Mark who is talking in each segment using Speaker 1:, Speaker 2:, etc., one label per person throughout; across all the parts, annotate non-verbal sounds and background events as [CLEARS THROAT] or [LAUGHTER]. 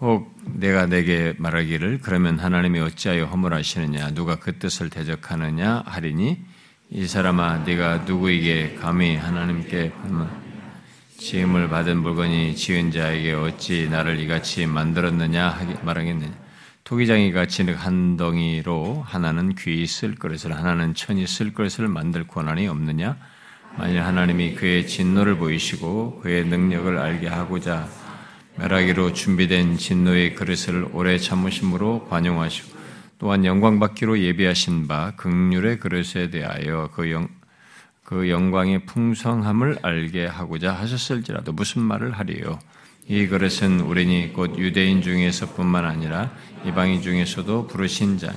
Speaker 1: 혹 내가 내게 말하기를 그러면 하나님이 어찌하여 허물하시느냐? 누가 그 뜻을 대적하느냐 하리니? 이 사람아 네가 누구에게 감히 하나님께 지음을 받은 물건이 지은 자에게 어찌 나를 이같이 만들었느냐 말하겠느냐? 토기장이가 진흙 한 덩이로 하나는 귀쓸 그릇을 하나는 천이 쓸 그릇을 만들 권한이 없느냐? 만일 하나님이 그의 진노를 보이시고 그의 능력을 알게 하고자 멸하기로 준비된 진노의 그릇을 오래 참으심으로 관용하시고 또한 영광 받기로 예비하신 바 극률의 그릇에 대하여 그, 영, 그 영광의 풍성함을 알게 하고자 하셨을지라도 무슨 말을 하리요? 이 그릇은 우리니 곧 유대인 중에서뿐만 아니라 이방인 중에서도 부르신 자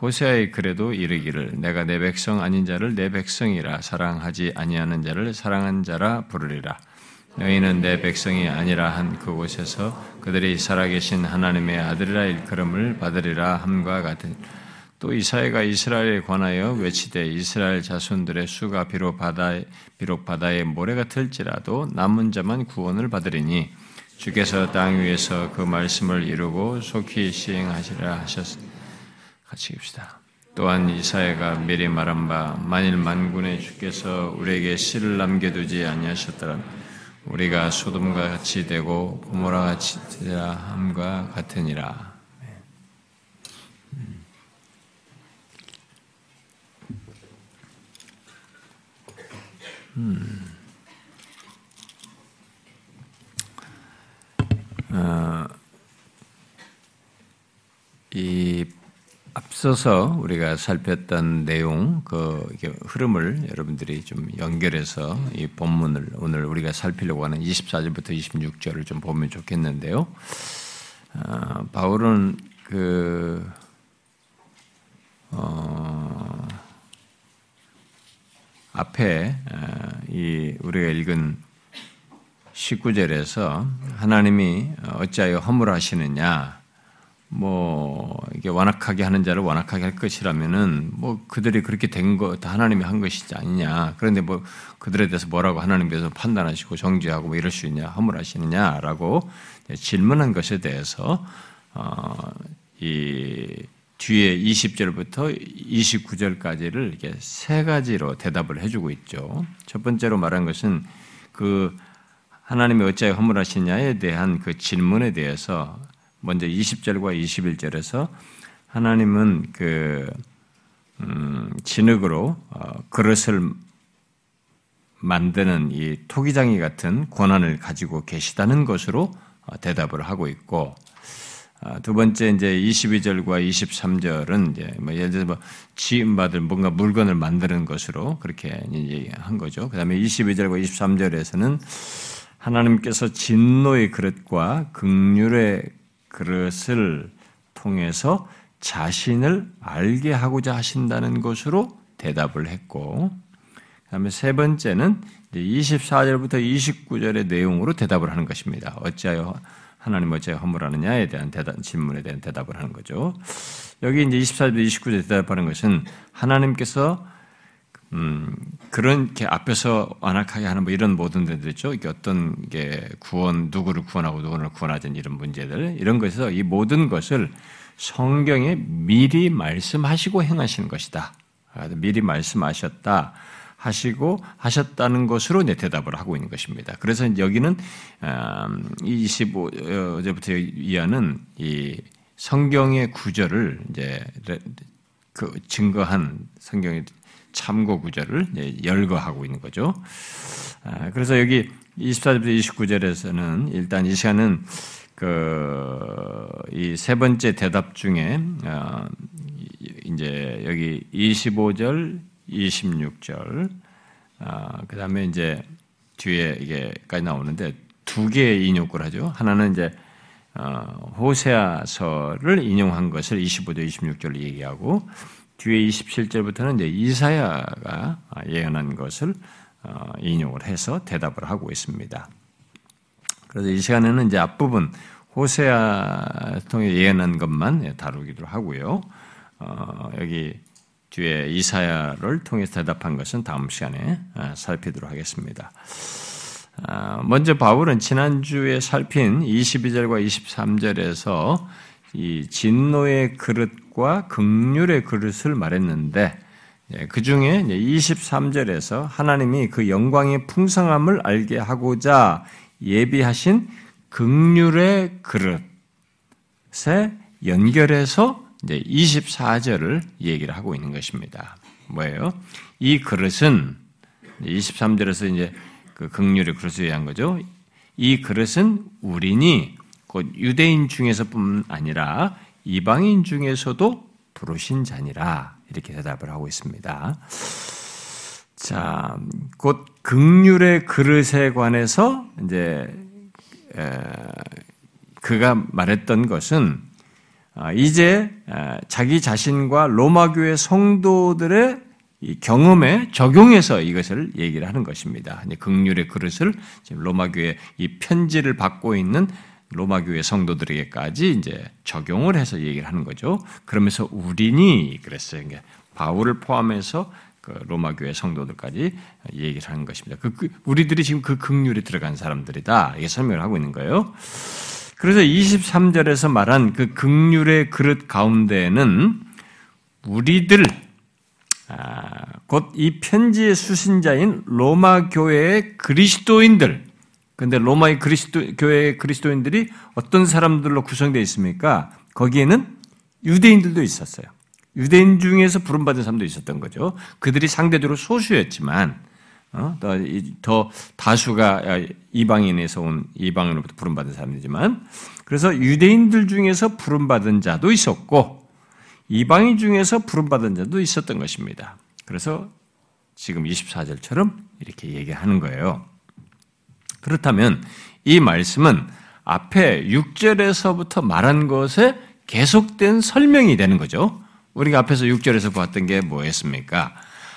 Speaker 1: 호세아의 글에도 이르기를 내가 내 백성 아닌 자를 내 백성이라 사랑하지 아니하는 자를 사랑한 자라 부르리라. 너희는 내 백성이 아니라 한 그곳에서 그들이 살아계신 하나님의 아들이라 일컬음을 받으리라 함과 같은 또 이사야가 이스라엘에 관하여 외치되 이스라엘 자손들의 수가 비록 바다 비록 바다의 모래 같을지라도 남은 자만 구원을 받으리니 주께서 땅 위에서 그 말씀을 이루고 속히 시행하시라 하셨 같이 깁시다. 또한 이사야가 미리 말한 바 만일 만군의 주께서 우리에게 씨를 남겨두지 아니하셨더라면 우리가 소돔과 같이 되고 고모라 같이 되라 함과 같으니라. 음. 어, 이 앞서서 우리가 살폈던 내용, 그 흐름을 여러분들이 좀 연결해서 이 본문을 오늘 우리가 살피려고 하는 24절부터 26절을 좀 보면 좋겠는데요. 어, 바울은 그, 어, 앞에 어, 이 우리가 읽은 19절에서 하나님이 어찌하여 허물하시느냐 뭐 이게 완악하게 하는 자를 완악하게 할 것이라면은 뭐 그들이 그렇게 된 거 다 하나님이 한 것이지 아니냐. 그런데 뭐 그들에 대해서 뭐라고 하나님께서 판단하시고 정죄하고 뭐 이럴 수 있냐, 허물하시느냐라고 질문한 것에 대해서 어이 뒤에 20절부터 29절까지를 이렇게 세 가지로 대답을 해주고 있죠. 첫 번째로 말한 것은 그 하나님이 어찌하여 허물하시냐에 대한 그 질문에 대해서 먼저 20절과 21절에서 하나님은 그 음, 진흙으로 어, 그릇을 만드는 이 토기장이 같은 권한을 가지고 계시다는 것으로 어, 대답을 하고 있고 어, 두 번째 이제 22절과 23절은 이제 뭐 예를 들어 뭐 지음받을 뭔가 물건을 만드는 것으로 그렇게 한 거죠. 그다음에 22절과 23절에서는 하나님께서 진노의 그릇과 극률의 그릇을 통해서 자신을 알게 하고자 하신다는 것으로 대답을 했고, 그 다음에 세 번째는 24절부터 29절의 내용으로 대답을 하는 것입니다. 어찌하여 하나님 어찌하여 허물하느냐에 대한 대답, 질문에 대한 대답을 하는 거죠. 여기 이제 24절, 29절 대답하는 것은 하나님께서 음, 그런 게 앞에서 완악하게 하는 뭐 이런 모든 데들 있죠. 이게 어떤 게 구원, 누구를 구원하고 누구를 구원하든 이런 문제들, 이런 것에서 이 모든 것을 성경에 미리 말씀하시고 행하시는 것이다. 미리 말씀하셨다. 하시고 하셨다는 것으로 내 대답을 하고 있는 것입니다. 그래서 여기는 25절부터 음, 이하는 이 성경의 구절을 이제 그 증거한 성경의 참고 구절을 열거하고 있는 거죠. 아, 그래서 여기 24절부터 29절에서는 일단 이 시간은 그이 세 번째 대답 중에 아, 이제 여기 25절, 26절, 아, 그 다음에 이제 뒤에 이게까지 나오는데 두 개의 인용을 하죠. 하나는 이제 어, 호세아서를 인용한 것을 25절, 26절로 얘기하고 뒤에 27절부터는 이제 이사야가 예언한 것을 어, 인용을 해서 대답을 하고 있습니다. 그래서 이 시간에는 이제 앞부분 호세아 통해 예언한 것만 다루기도 하고요. 어, 여기 뒤에 이사야를 통해서 대답한 것은 다음 시간에 어, 살피도록 하겠습니다. 아, 먼저 바울은 지난주에 살핀 22절과 23절에서 이 진노의 그릇과 극률의 그릇을 말했는데 예, 그 중에 23절에서 하나님이 그 영광의 풍성함을 알게 하고자 예비하신 극률의 그릇에 연결해서 이제 24절을 얘기를 하고 있는 것입니다. 뭐예요? 이 그릇은 23절에서 이제 그 극률의 그릇을 위한 거죠. 이 그릇은 우리니 곧 유대인 중에서뿐 아니라 이방인 중에서도 부르신 자니라 이렇게 대답을 하고 있습니다. 자, 곧 극률의 그릇에 관해서 이제 그가 말했던 것은 아, 이제 자기 자신과 로마 교회 성도들의 경험에 적용해서 이것을 얘기를 하는 것입니다. 극률의 그릇을 지금 로마 교회 이 편지를 받고 있는 로마 교회 성도들에게까지 이제 적용을 해서 얘기를 하는 거죠. 그러면서 우리니 그랬어요. 바울을 포함해서 그 로마 교회 성도들까지 얘기를 하는 것입니다. 그, 그 우리들이 지금 그 극률에 들어간 사람들이다. 이게 설명을 하고 있는 거예요. 그래서 23절에서 말한 그 극률의 그릇 가운데에는 우리들 아, 곧 이 편지의 수신자인 로마 교회의 그리스도인들 근데 로마의 그리스도 교회의 그리스도인들이 어떤 사람들로 구성되어 있습니까? 거기에는 유대인들도 있었어요. 유대인 중에서 부름받은 사람도 있었던 거죠. 그들이 상대적으로 소수였지만 어? 더, 더, 다수가 이방인에서 온 이방인으로부터 부름받은 사람이지만 그래서 유대인들 중에서 부름받은 자도 있었고 이방인 중에서 부름받은 자도 있었던 것입니다. 그래서 지금 24절처럼 이렇게 얘기하는 거예요. 그렇다면 이 말씀은 앞에 6절에서부터 말한 것에 계속된 설명이 되는 거죠. 우리가 앞에서 6절에서 보았던 게 뭐였습니까?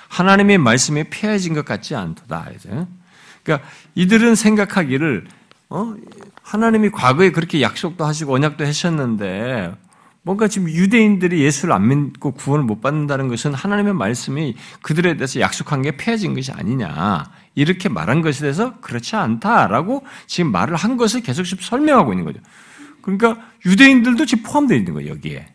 Speaker 1: 하나님의 말씀에 폐해진 것 같지. 이제. 그러니까 이들은 생각하기를 어? 하나님이 과거에 그렇게 약속도 하시고 언약도 하셨는데 뭔가 지금 유대인들이 예수를 안 믿고 구원을 못 받는다는 것은 하나님의 말씀이 그들에 대해서 약속한 게 폐해진 것이 아니냐. 이렇게 말한 것에 대해서 그렇지 않다라고 지금 말을 한 것을 계속 설명하고 있는 거죠. 그러니까 유대인들도 지금 포함되어 있는 거예요, 여기에.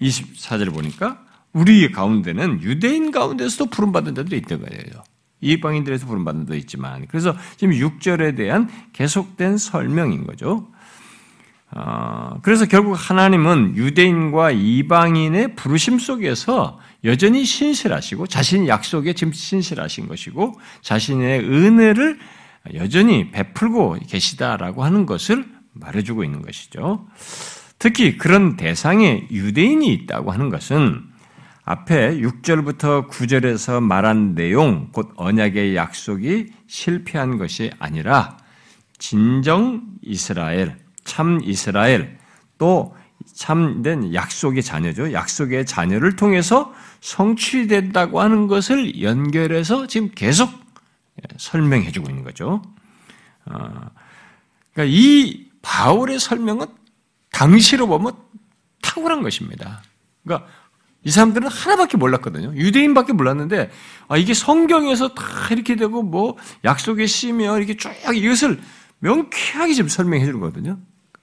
Speaker 1: 24절을 보니까 우리 가운데는 유대인 가운데서도 부름받은 자들이 있는 거예요. 이방인들에서 부름받는 자도 있지만. 그래서 지금 6절에 대한 계속된 설명인 거죠. 어, 그래서 결국 하나님은 유대인과 이방인의 부르심 속에서 여전히 신실하시고 자신 약속에 지금 신실하신 것이고 자신의 은혜를 여전히 베풀고 계시다라고 하는 것을 말해주고 있는 것이죠. 특히 그런 대상에 유대인이 있다고 하는 것은 앞에 6절부터 9절에서 말한 내용, 곧 언약의 약속이 실패한 것이 아니라 진정 이스라엘, 참 이스라엘, 또 참된 약속의 자녀죠. 약속의 자녀를 통해서 성취된다고 하는 것을 연결해서 지금 계속 설명해 주고 있는 거죠. 어, 그러니까 이 바울의 설명은 당시로 보면 탁월한 것입니다. 그러니까 이 사람들은 하나밖에 몰랐거든요. 유대인밖에 몰랐는데 아, 이게 성경에서 다 이렇게 되고 뭐 약속의 씨며 이렇게 쭉 이것을 명쾌하게 지금 설명해 주거든요.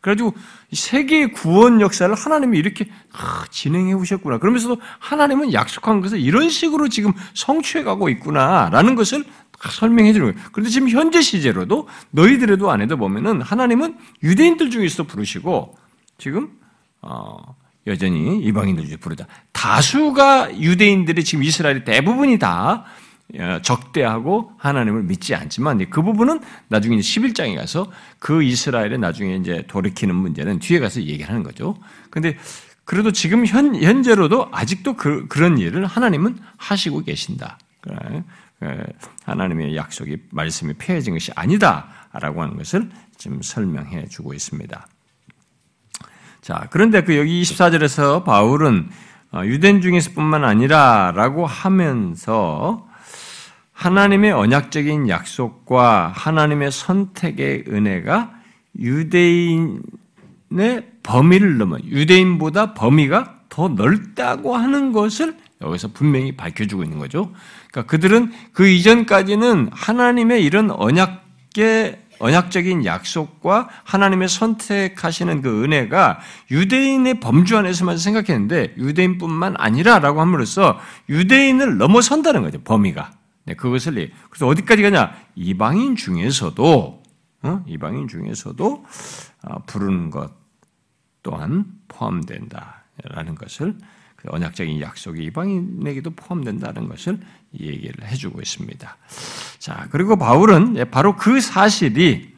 Speaker 1: 그래가지고 세계의 구원 역사를 하나님이 이렇게 아, 진행해 오셨구나. 그러면서도 하나님은 약속한 것을 이런 식으로 지금 성취해 가고 있구나라는 것을 설명해 주는 거예요. 그런데 지금 현재 시제로도 너희들에도 안에도 보면은 하나님은 유대인들 중에서 부르시고 지금 어, 여전히 이방인들 중에 부르다. 다수가 유대인들이 지금 이스라엘의 대부분이 다 어, 적대하고 하나님을 믿지 않지만 그 부분은 나중에 11장에 가서 그 이스라엘의 나중에 이제 돌이키는 문제는 뒤에 가서 얘기하는 거죠. 근데 그래도 지금 현, 현재로도 아직도 그, 런 일을 하나님은 하시고 계신다. 하나님의 약속이 말씀이 폐해진 것이 아니다라고 하는 것을 지금 설명해 주고 있습니다. 자, 그런데 그 여기 24절에서 바울은 어, 유대인 중에서뿐만 아니라라고 하면서 하나님의 언약적인 약속과 하나님의 선택의 은혜가 유대인의 범위를 넘어 유대인보다 범위가 더 넓다고 하는 것을 여기서 분명히 밝혀주고 있는 거죠. 그러니까 그들은 그 이전까지는 하나님의 이런 언약의 언약적인 약속과 하나님의 선택하시는 그 은혜가 유대인의 범주 안에서만 생각했는데 유대인뿐만 아니라라고 함으로써 유대인을 넘어선다는 거죠 범위가. 네, 그것을 그래서 어디까지 가냐 이방인 중에서도 어? 이방인 중에서도 어, 부르는 것 또한 포함된다라는 것을 그 언약적인 약속이 이방인에게도 포함된다는 것을 얘기를 해주고 있습니다. 자, 그리고 바울은 바로 그 사실이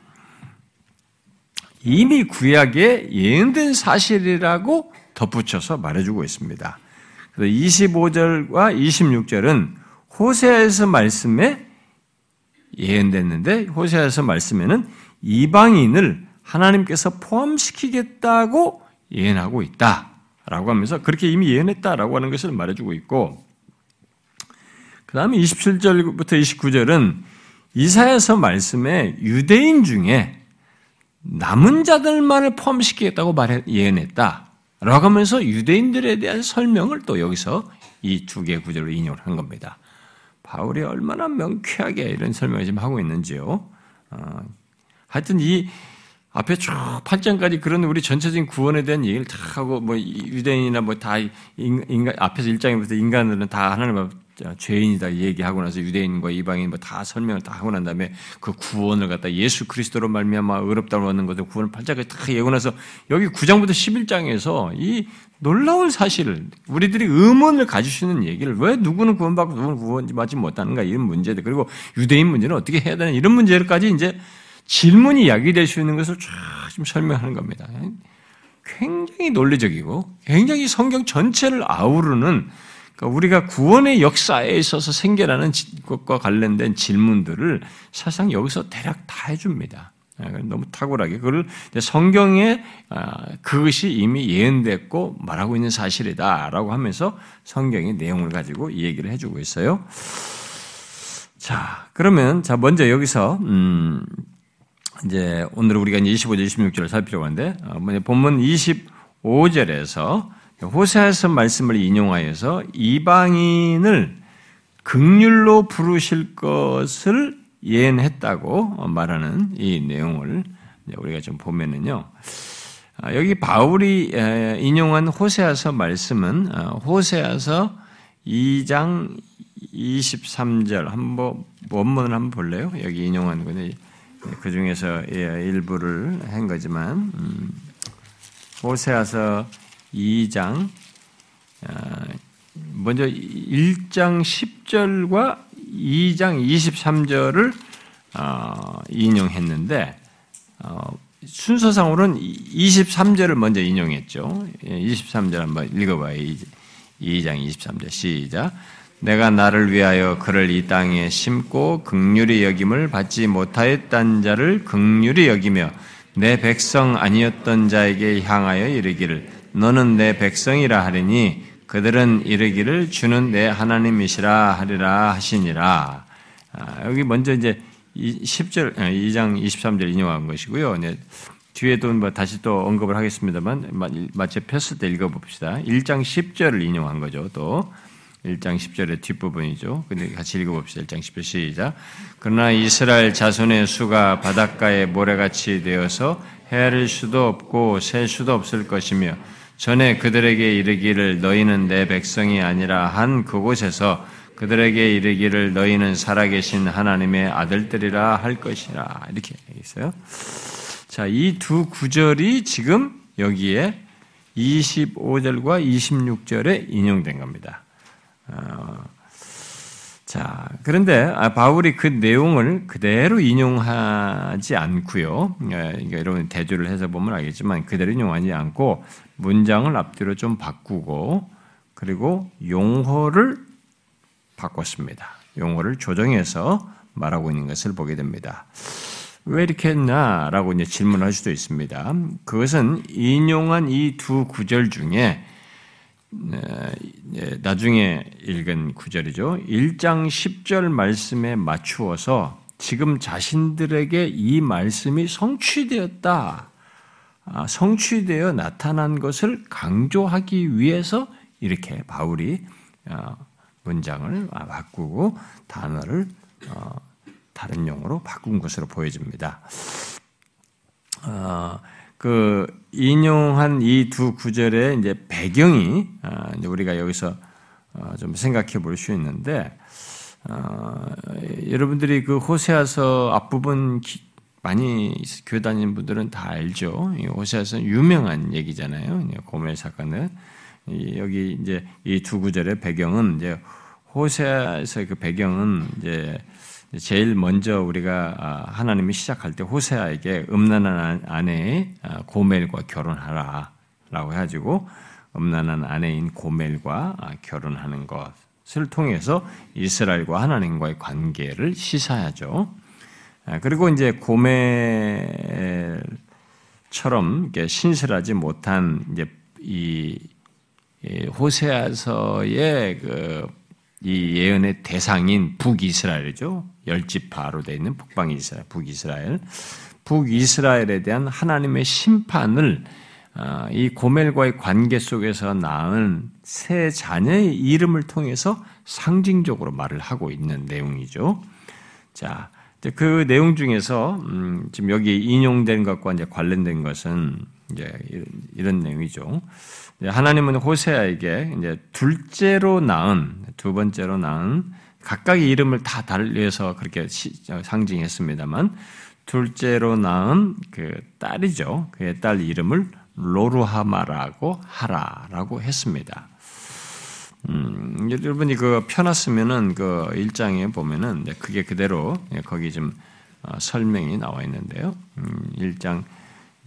Speaker 1: 이미 구약에 예언된 사실이라고 덧붙여서 말해주고 있습니다. 25절과 26절은 호세아에서 말씀에 예언됐는데 호세아에서 말씀에는 이방인을 하나님께서 포함시키겠다고 예언하고 있다라고 하면서 그렇게 이미 예언했다라고 하는 것을 말해주고 있고 그 다음에 27절부터 29절은 이사야서 말씀에 유대인 중에 남은 자들만을 포함시키겠다고 말해 예언했다. 라고 하면서 유대인들에 대한 설명을 또 여기서 이 두 개의 구절로 인용을 한 겁니다. 바울이 얼마나 명쾌하게 이런 설명을 지금 하고 있는지요. 어, 하여튼 이 앞에 쭉 8장까지 그런 우리 전체적인 구원에 대한 얘기를 다 하고 뭐 유대인이나 뭐 다 인간 앞에서 1장부터 인간들은 다 하나님 죄인이다 얘기하고 나서 유대인과 이방인 뭐 다 설명을 다 하고 난 다음에 그 구원을 갖다 예수 그리스도로 말미암아 의롭다고 하는 것을 구원을 팔자까지 다 얘기하고 나서 여기 9장부터 11장에서 이 놀라운 사실을 우리들이 의문을 가질 수 있는 얘기를 왜 누구는 구원받고 누구는 구원받지 못하는가 이런 문제들 그리고 유대인 문제는 어떻게 해야 되나 이런 문제까지 이제 질문이 야기될 수 있는 것을 쫙 설명하는 겁니다. 굉장히 논리적이고 굉장히 성경 전체를 아우르는 그러니까 우리가 구원의 역사에 있어서 생겨나는 것과 관련된 질문들을 사실상 여기서 대략 다 해줍니다. 아, 너무 탁월하게 그걸 성경에 아, 그것이 이미 예언됐고 말하고 있는 사실이다라고 하면서 성경의 내용을 가지고 얘기를 해주고 있어요. 자, 그러면 자 먼저 여기서 음 이제 오늘 우리가 이제 25절, 26절을 살피려고 하는데, 어, 본문 25절에서 호세아서 말씀을 인용하여서 이방인을 극률로 부르실 것을 예언했다고 말하는 이 내용을 우리가 좀 보면은요. 아, 여기 바울이 인용한 호세아서 말씀은 어, 호세아서 2장 23절 한번 원문을 한번 볼래요? 여기 인용한 거는 그 중에서 예, 일부를 한 거지만 음, 호세아서 2장 아, 먼저 1장 10절과 2장 23절을 어, 인용했는데 어, 순서상으로는 23절을 먼저 인용했죠. 23절 예, 한번 읽어봐요. 2장 23절 시작. 내가 나를 위하여 그를 이 땅에 심고 극률이 여김을 받지 못하였단 자를 극률이 여기며 내 백성 아니었던 자에게 향하여 이르기를 너는 내 백성이라 하리니 그들은 이르기를 주는 내 하나님이시라 하리라 하시니라. 아, 여기 먼저 이제 10절 2장 23절 인용한 것이고요. 뒤에도 뭐 다시 또 언급을 하겠습니다만 마치 폈을 때 읽어봅시다. 1장 10절을 인용한 거죠. 또 1장 10절의 뒷부분이죠. 근데 같이 읽어봅시다. 1장 10절 시작. 그러나 이스라엘 자손의 수가 바닷가에 모래같이 되어서 헤아릴 수도 없고 셀 수도 없을 것이며 전에 그들에게 이르기를 너희는 내 백성이 아니라 한 그곳에서 그들에게 이르기를 너희는 살아계신 하나님의 아들들이라 할 것이라 이렇게 있어요. 자, 이 두 구절이 지금 여기에 25절과 26절에 인용된 겁니다. 어, 자, 그런데 아, 바울이 그 내용을 그대로 인용하지 않고요. 예, 여러분 대조를 해서 보면 알겠지만 그대로 인용하지 않고 문장을 앞뒤로 좀 바꾸고 그리고 용어를 바꿨습니다. 용어를 조정해서 말하고 있는 것을 보게 됩니다. 왜 이렇게 했나 라고 이제 질문할 수도 있습니다. 그것은 인용한 이 두 구절 중에 네, 나중에 읽은 구절이죠. 1장 10절 말씀에 맞추어서 지금 자신들에게 이 말씀이 성취되었다. 아, 성취되어 나타난 것을 강조하기 위해서 이렇게 바울이 아, 문장을 바꾸고 단어를 어, 다른 용어로 바꾼 것으로 보여집니다. 어, 그 인용한 이 두 구절의 이제 배경이 어, 이제 우리가 여기서 어, 좀 생각해 볼 수 있는데 어, 여러분들이 그 호세아서 앞부분 기, 많이 교회 다니는 분들은 다 알죠. 호세아서 유명한 얘기잖아요. 고멜 사건은 여기 이제 이 두 구절의 배경은 이제 호세아에서 그 배경은 이제 제일 먼저 우리가 아, 하나님이 시작할 때 호세아에게 음란한 아내 아, 고멜과 결혼하라라고 해가지고 음란한 아내인 고멜과 아, 결혼하는 것을 통해서 이스라엘과 하나님과의 관계를 시사하죠. 그리고 이제 고멜처럼 신실하지 못한 이제 이 호세아서의 그 이 예언의 대상인 북이스라엘이죠. 열지파로 되어 있는 북방 이스라엘, 북이스라엘. 북이스라엘에 대한 하나님의 심판을 어, 이 고멜과의 관계 속에서 낳은 새 자녀의 이름을 통해서 상징적으로 말을 하고 있는 내용이죠. 자, 그 내용 중에서 음, 지금 여기 인용된 것과 관련된 것은 이제 이런 내용이죠. 하나님은 호세아에게 이제 둘째로 낳은 두 번째로 낳은 각각의 이름을 다 달리해서 그렇게 상징했습니다만 둘째로 낳은 그 딸이죠. 그의 딸 이름을 로루하마라고 하라라고 했습니다. 음, 여러분이 그 펴놨으면은 그 일장에 보면은 그게 그대로 거기 좀 어, 설명이 나와 있는데요. 음, 1장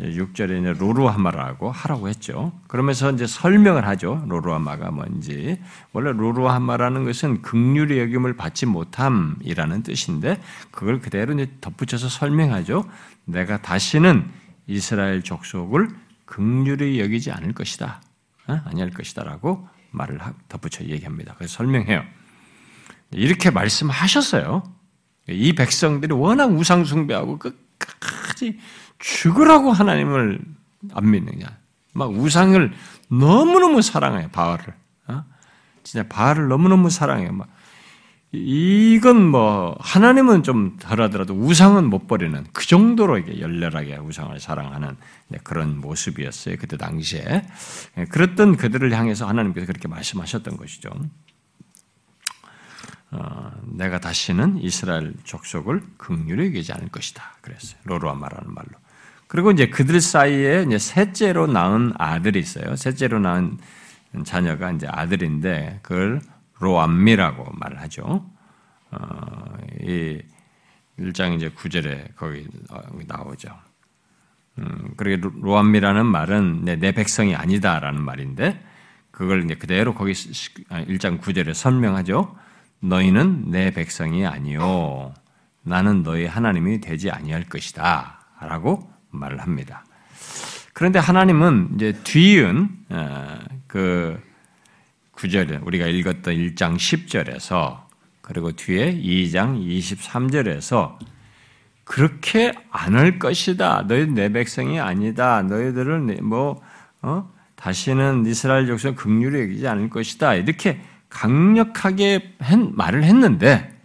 Speaker 1: 6절에 이제 로루하마라고 하라고 했죠. 그러면서 이제 설명을 하죠. 로루하마가 뭔지. 원래 로루하마라는 것은 극률의 여김을 받지 못함이라는 뜻인데 그걸 그대로 이제 덧붙여서 설명하죠. 내가 다시는 이스라엘 족속을 극률이 여기지 않을 것이다. 어? 아니할 것이다라고 말을 덧붙여 얘기합니다. 그래서 설명해요. 이렇게 말씀하셨어요. 이 백성들이 워낙 우상숭배하고 끝까지 죽으라고 하나님을 안 믿느냐. 막 우상을 너무너무 사랑해요, 바알을. 어? 진짜 바알을 너무너무 사랑해요. 막 이건 뭐 하나님은 좀 덜하더라도 우상은 못 버리는 그 정도로 이게 열렬하게 우상을 사랑하는 네, 그런 모습이었어요 그때 당시에 예, 그랬던 그들을 향해서 하나님께서 그렇게 말씀하셨던 것이죠. 어, 내가 다시는 이스라엘 족속을 극률히 여기지 않을 것이다. 그랬어요. 로로아마라는 말로. 그리고 이제 그들 사이에 이제 셋째로 낳은 아들이 있어요. 셋째로 낳은 자녀가 이제 아들인데 그걸 로암미라고 말을 하죠. 어, 이 1장 이제 9절에 거기 나오죠. 음, 그리고 로암미라는 말은 내, 내 백성이 아니다라는 말인데 그걸 이제 그대로 거기 1장 아, 9절에 설명하죠. 너희는 내 백성이 아니요 나는 너희 하나님이 되지 아니할 것이다 라고 말을 합니다. 그런데 하나님은 이제 뒤은 어, 그 구절에 우리가 읽었던 1장 10절에서 그리고 뒤에 2장 23절에서 그렇게 안 할 것이다. 너희 내 백성이 아니다. 너희들은 뭐 어? 다시는 이스라엘 족속 극률이 여기지 않을 것이다. 이렇게 강력하게 말을 했는데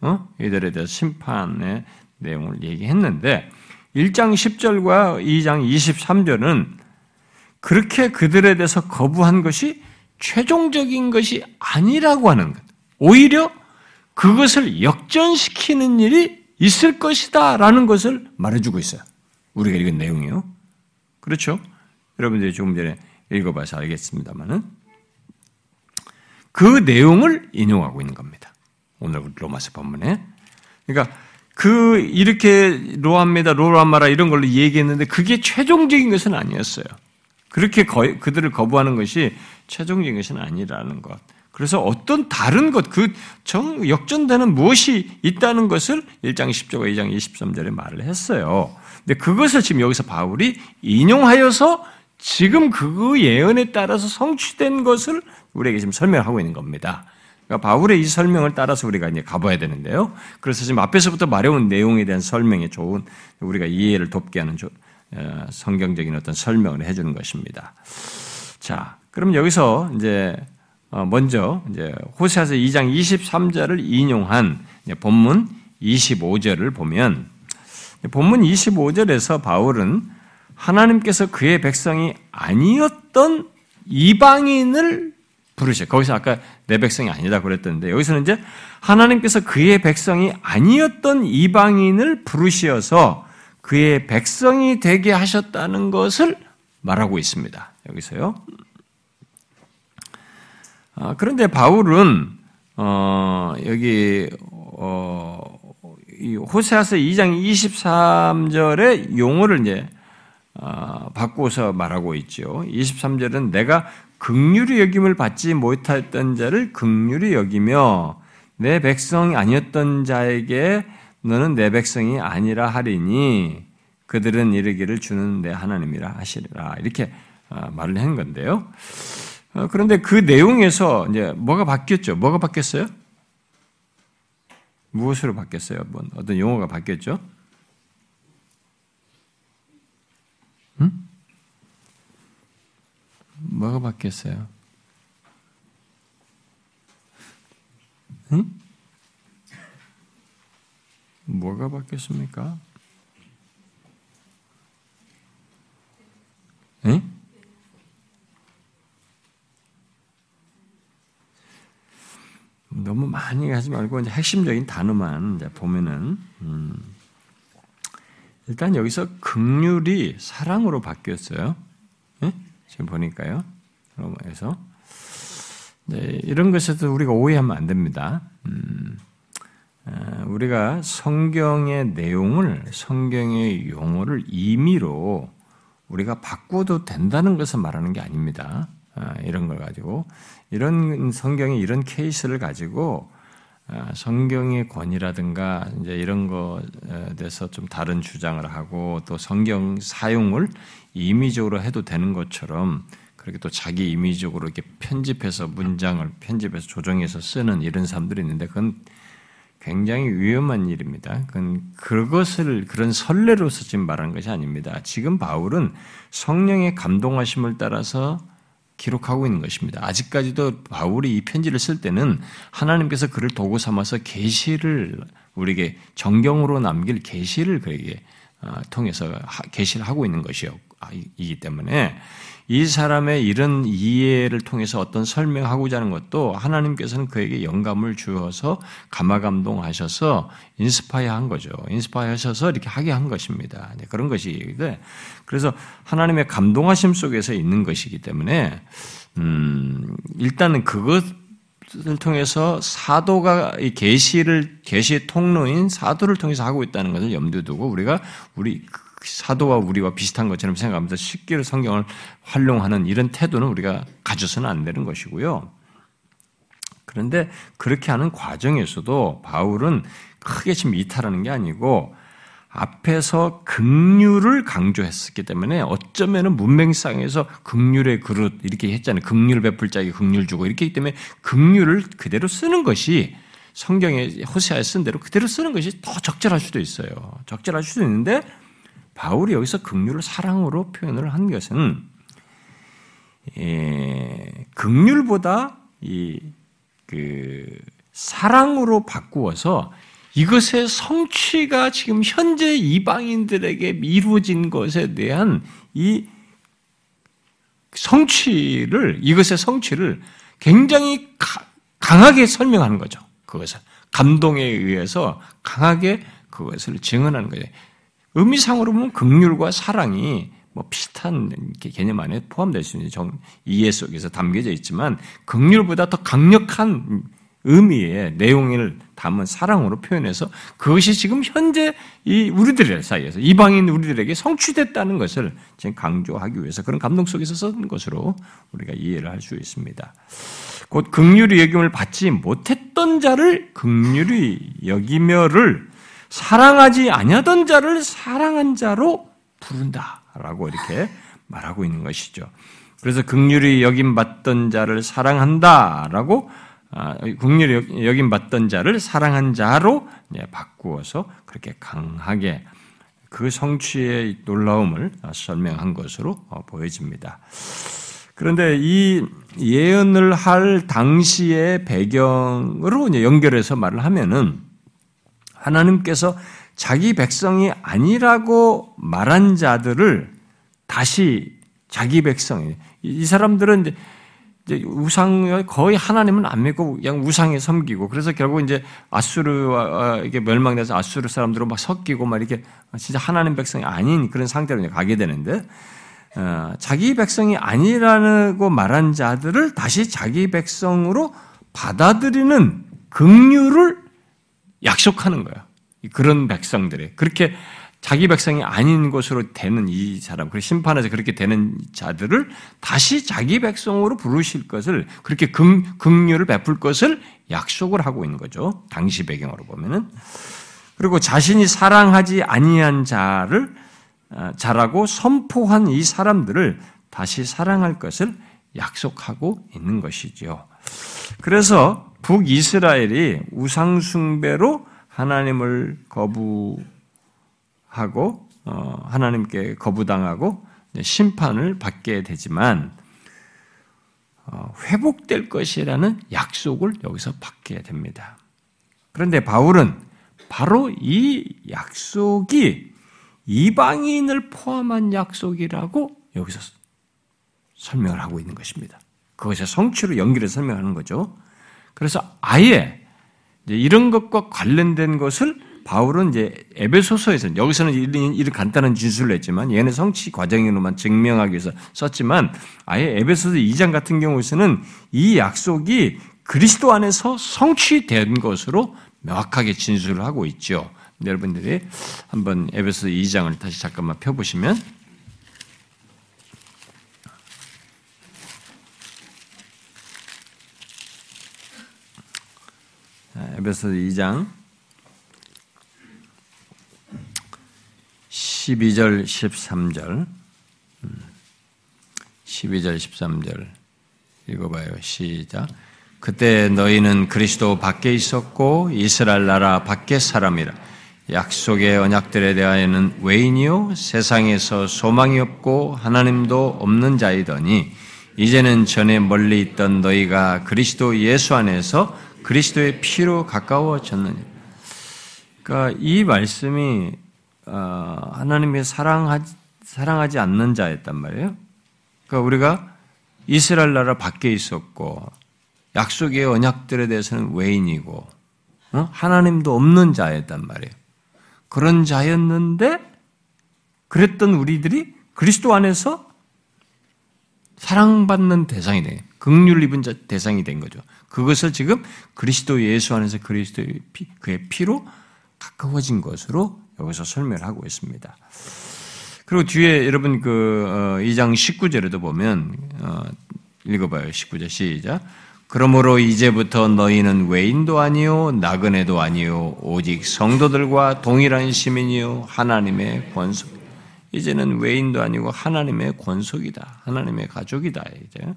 Speaker 1: 어? 이들에 대해서 심판의 내용을 얘기했는데 1장 10절과 2장 23절은 그렇게 그들에 대해서 거부한 것이 최종적인 것이 아니라고 하는 것. 오히려 그것을 역전시키는 일이 있을 것이다 라는 것을 말해주고 있어요. 우리가 읽은 내용이요. 그렇죠? 여러분들이 조금 전에 읽어봐서 알겠습니다만은 그 내용을 인용하고 있는 겁니다. 오늘 로마서 본문에. 그러니까 그 이렇게 로합니다, 로람마라 이런 걸로 얘기했는데 그게 최종적인 것은 아니었어요. 그렇게 거, 그들을 거부하는 것이 최종적인 것은 아니라는 것. 그래서 어떤 다른 것, 그 정, 역전되는 무엇이 있다는 것을 1장 10절과 2장 23절에 말을 했어요. 근데 그것을 지금 여기서 바울이 인용하여서 지금 그 예언에 따라서 성취된 것을 우리에게 지금 설명하고 있는 겁니다. 그러니까 바울의 이 설명을 따라서 우리가 이제 가봐야 되는데요. 그래서 지금 앞에서부터 말해온 내용에 대한 설명에 좋은 우리가 이해를 돕게 하는 어, 성경적인 어떤 설명을 해주는 것입니다. 자, 그럼 여기서 이제 어, 먼저 이제 호세아서 2장 23절을 인용한 본문 25절을 보면 본문 25절에서 바울은 하나님께서 그의 백성이 아니었던 이방인을 부르셔. 거기서 아까 내 백성이 아니다 그랬던데 여기서는 이제 하나님께서 그의 백성이 아니었던 이방인을 부르시어서 그의 백성이 되게 하셨다는 것을 말하고 있습니다. 여기서요. 아, 그런데 바울은 어, 여기 어, 호세아서 2장 23절의 용어를 이제 어, 바꾸어서 말하고 있죠. 23절은 내가 극률이 여김을 받지 못했던 자를 극률이 여기며 내 백성이 아니었던 자에게 너는 내 백성이 아니라 하리니 그들은 이르기를 주는 내 하나님이라 하시리라 이렇게 어, 말을 한 건데요. 어, 그런데 그 내용에서 이제 뭐가 바뀌었죠? 뭐가 바뀌었어요? 무엇으로 바뀌었어요? 뭐 어떤 용어가 바뀌었죠? 응? 뭐가 바뀌었어요? 응? 뭐가 바뀌었습니까? 응? 너무 많이 하지 말고 이제 핵심적인 단어만 이제 보면은 음, 일단 여기서 극률이 사랑으로 바뀌었어요. 네? 지금 보니까요. 그래서 네, 이런 것에도 우리가 오해하면 안 됩니다. 음, 어, 우리가 성경의 내용을 성경의 용어를 임의로 우리가 바꿔도 된다는 것을 말하는 게 아닙니다. 아, 이런 걸 가지고 이런 성경의 이런 케이스를 가지고 아, 성경의 권위라든가 이제 이런 것에 대해서 좀 다른 주장을 하고 또 성경 사용을 임의적으로 해도 되는 것처럼 그렇게 또 자기 임의적으로 이렇게 편집해서 문장을 편집해서 조정해서 쓰는 이런 사람들이 있는데 그건 굉장히 위험한 일입니다. 그건 그것을 그런 선례로서 지금 말하는 것이 아닙니다. 지금 바울은 성령의 감동하심을 따라서 기록하고 있는 것입니다. 아직까지도 바울이 이 편지를 쓸 때는 하나님께서 그를 도구 삼아서 계시를 우리에게 정경으로 남길 계시를 그에게 어, 통해서 계시를 하고 있는 것이기 때문에 이 사람의 이런 이해를 통해서 어떤 설명하고자 하는 것도 하나님께서는 그에게 영감을 주어서 감화감동하셔서 인스파이어 한 거죠. 인스파이어 하셔서 이렇게 하게 한 것입니다. 네, 그런 것이 그래서 하나님의 감동하심 속에서 있는 것이기 때문에 음, 일단은 그것 을 통해서 사도가 이 계시를 계시 통로인 사도를 통해서 하고 있다는 것을 염두에 두고 우리가 우리 사도와 우리와 비슷한 것처럼 생각하면서 쉽게 성경을 활용하는 이런 태도는 우리가 가져서는 안 되는 것이고요. 그런데 그렇게 하는 과정에서도 바울은 크게 지금 이탈하는 게 아니고 앞에서 극률을 강조했었기 때문에 어쩌면은 문맹상에서 극률의 그릇 이렇게 했잖아요. 극률 베풀 자에게 극률 주고 이렇게 했기 때문에 극률을 그대로 쓰는 것이 성경에 호세아에 쓴 대로 그대로 쓰는 것이 더 적절할 수도 있어요. 적절할 수도 있는데 바울이 여기서 극률을 사랑으로 표현을 한 것은 예, 극률보다 이 그 사랑으로 바꾸어서 이것의 성취가 지금 현재 이방인들에게 이루어진 것에 대한 이 성취를 이것의 성취를 굉장히 강하게 설명하는 거죠. 그것을 감동에 의해서 강하게 그것을 증언하는 거예요. 의미상으로 보면 극률과 사랑이 뭐 비슷한 개념 안에 포함될 수 있는 정, 이해 속에서 담겨져 있지만 극률보다 더 강력한 의미의 내용을 담은 사랑으로 표현해서 그것이 지금 현재 이 우리들 사이에서 이방인 우리들에게 성취됐다는 것을 지금 강조하기 위해서 그런 감동 속에서 쓴 것으로 우리가 이해를 할 수 있습니다. 곧 극률이 여김을 받지 못했던 자를 극률이 여기며를 사랑하지 아니하던 자를 사랑한 자로 부른다라고 이렇게 말하고 있는 것이죠. 그래서 극률이 여김 받던 자를 사랑한다라고 아, 여김 받던 자를 사랑한 자로 바꾸어서 그렇게 강하게 그 성취의 놀라움을 설명한 것으로 어, 보여집니다. 그런데 이 예언을 할 당시의 배경으로 연결해서 말을 하면은 하나님께서 자기 백성이 아니라고 말한 자들을 다시 자기 백성이 이 사람들은 이제 우상 거의 하나님은 안 믿고 그냥 우상에 섬기고 그래서 결국 이제 아수르와 이게 멸망돼서 아수르 사람들로 막 섞이고 막 이렇게 진짜 하나님 백성이 아닌 그런 상태로 이제 가게 되는데 어, 자기 백성이 아니라고 말한 자들을 다시 자기 백성으로 받아들이는 긍휼을 약속하는 거야. 그런 백성들이 그렇게 자기 백성이 아닌 것으로 되는 이 사람, 그 심판에서 그렇게 되는 자들을 다시 자기 백성으로 부르실 것을 그렇게 긍, 긍휼을 베풀 것을 약속을 하고 있는 거죠. 당시 배경으로 보면은 그리고 자신이 사랑하지 아니한 자를 아, 자라고 선포한 이 사람들을 다시 사랑할 것을 약속하고 있는 것이죠. 그래서 북이스라엘이 우상숭배로 하나님을 거부 하고 어, 하나님께 거부당하고 심판을 받게 되지만 어, 회복될 것이라는 약속을 여기서 받게 됩니다. 그런데 바울은 바로 이 약속이 이방인을 포함한 약속이라고 여기서 설명을 하고 있는 것입니다. 그것의 성취로 연결해 설명하는 거죠. 그래서 아예 이런 것과 관련된 것을 바울은 이제 에베소서에서 여기서는 이런 간단한 진술을 했지만 얘는 성취 과정으로만 증명하기 위해서 썼지만 아예 에베소서 2장 같은 경우에서는 이 약속이 그리스도 안에서 성취된 것으로 명확하게 진술을 하고 있죠. 여러분들이 한번 에베소 2장을 다시 잠깐만 펴보시면 에베소 2장 12절, 13절. 12절, 13절. 읽어봐요. 시작. 그때 너희는 그리스도 밖에 있었고 이스라엘 나라 밖의 사람이라. 약속의 언약들에 대하여는 외인이요 세상에서 소망이 없고 하나님도 없는 자이더니 이제는 전에 멀리 있던 너희가 그리스도 예수 안에서 그리스도의 피로 가까워졌느니. 그러니까 이 말씀이 어, 하나님의 사랑하지, 사랑하지 않는 자였단 말이에요. 그러니까 우리가 이스라엘 나라 밖에 있었고 약속의 언약들에 대해서는 외인이고 어? 하나님도 없는 자였단 말이에요. 그런 자였는데 그랬던 우리들이 그리스도 안에서 사랑받는 대상이 돼. 극률 입은 자, 대상이 된 거죠. 그것을 지금 그리스도 예수 안에서 그리스도의 피, 그의 피로 가까워진 것으로 여기서 설명을 하고 있습니다. 그리고 뒤에 여러분 그 2장 어, 19절에도 보면 어, 읽어봐요. 19절 시작. 그러므로 이제부터 너희는 외인도 아니요 나그네도 아니요 오직 성도들과 동일한 시민이요 하나님의 권속. 이제는 외인도 아니고 하나님의 권속이다. 하나님의 가족이다. 이제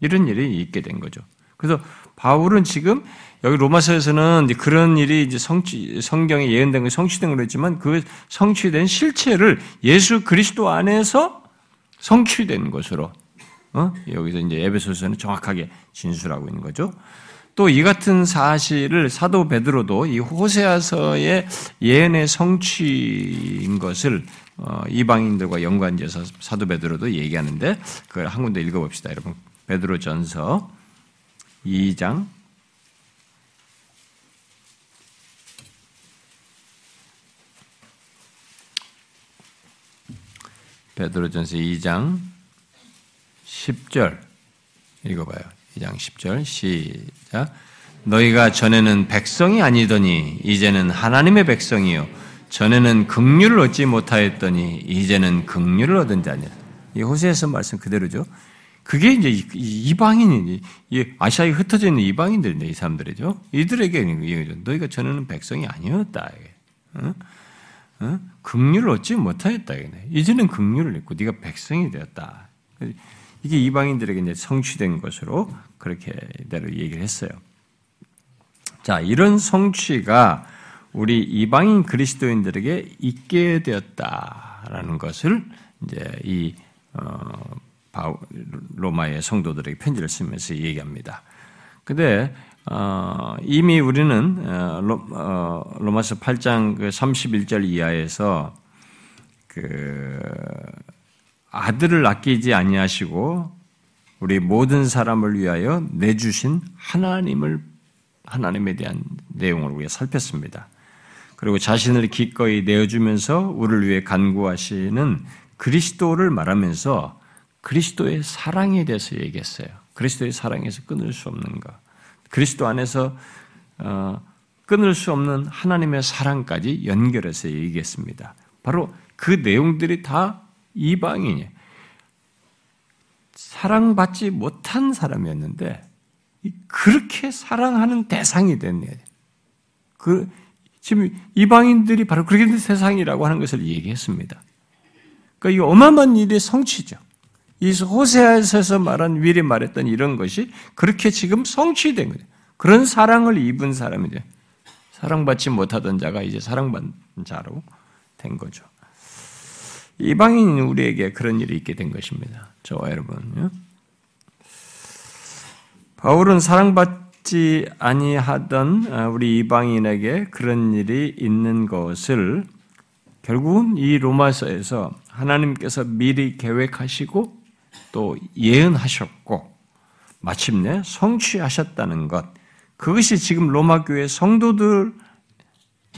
Speaker 1: 이런 일이 있게 된 거죠. 그래서 바울은 지금 여기 로마서에서는 그런 일이 이제 성취, 성경에 예언된 거 성취된 걸로 했지만 그 성취된 실체를 예수 그리스도 안에서 성취된 것으로 어? 여기서 이제 에베소서는 정확하게 진술하고 있는 거죠. 또 이 같은 사실을 사도 베드로도 이 호세아서의 예언의 성취인 것을 어, 이방인들과 연관지어서 사도 베드로도 얘기하는데 그걸 한 군데 읽어봅시다, 여러분. 베드로전서 2장 베드로전서 2장 10절 읽어봐요. 2장 10절 시작. 너희가 전에는 백성이 아니더니 이제는 하나님의 백성이요 전에는 긍휼을 얻지 못하였더니 이제는 긍휼을 얻은 자냐. 이 호세에서 말씀 그대로죠. 그게 이제 이방인이 아시아에 흩어져 있는 이방인들인데 이 사람들이죠. 이들에게 너희가 전에는 백성이 아니었다. 어? 어? 긍휼을 얻지 못하였다. 이제는 긍휼을 얻고 네가 백성이 되었다. 이게 이방인들에게 이제 성취된 것으로 그렇게 대로 얘기를 했어요. 자, 이런 성취가 우리 이방인 그리스도인들에게 있게 되었다라는 것을 이제 이 어, 로마의 성도들에게 편지를 쓰면서 얘기합니다. 근데 어, 이미 우리는 어, 로, 어, 마서 8장 그 31절 이하에서 그 아들을 아끼지 아니하시고 우리 모든 사람을 위하여 내주신 하나님을 하나님에 대한 내용을 우리가 살폈습니다. 그리고 자신을 기꺼이 내어주면서 우리를 위해 간구하시는 그리스도를 말하면서 그리스도의 사랑에 대해서 얘기했어요. 그리스도의 사랑에서 끊을 수 없는 것. 그리스도 안에서 어, 끊을 수 없는 하나님의 사랑까지 연결해서 얘기했습니다. 바로 그 내용들이 다 이방인이에요. 사랑받지 못한 사람이었는데 그렇게 사랑하는 대상이 됐네. 그 지금 이방인들이 바로 그렇게 된 세상이라고 하는 것을 얘기했습니다. 그러니까 이 어마어마한 일의 성취죠. 이 호세아에서 말한 미리 말했던 이런 것이 그렇게 지금 성취된 거예요. 그런 사랑을 입은 사람이죠. 사랑받지 못하던 자가 이제 사랑받는 자로 된 거죠. 이방인 우리에게 그런 일이 있게 된 것입니다. 저와 여러분. 바울은 사랑받지 아니하던 우리 이방인에게 그런 일이 있는 것을 결국은 이 로마서에서 하나님께서 미리 계획하시고 또 예언하셨고 마침내 성취하셨다는 것 그것이 지금 로마 교회 성도들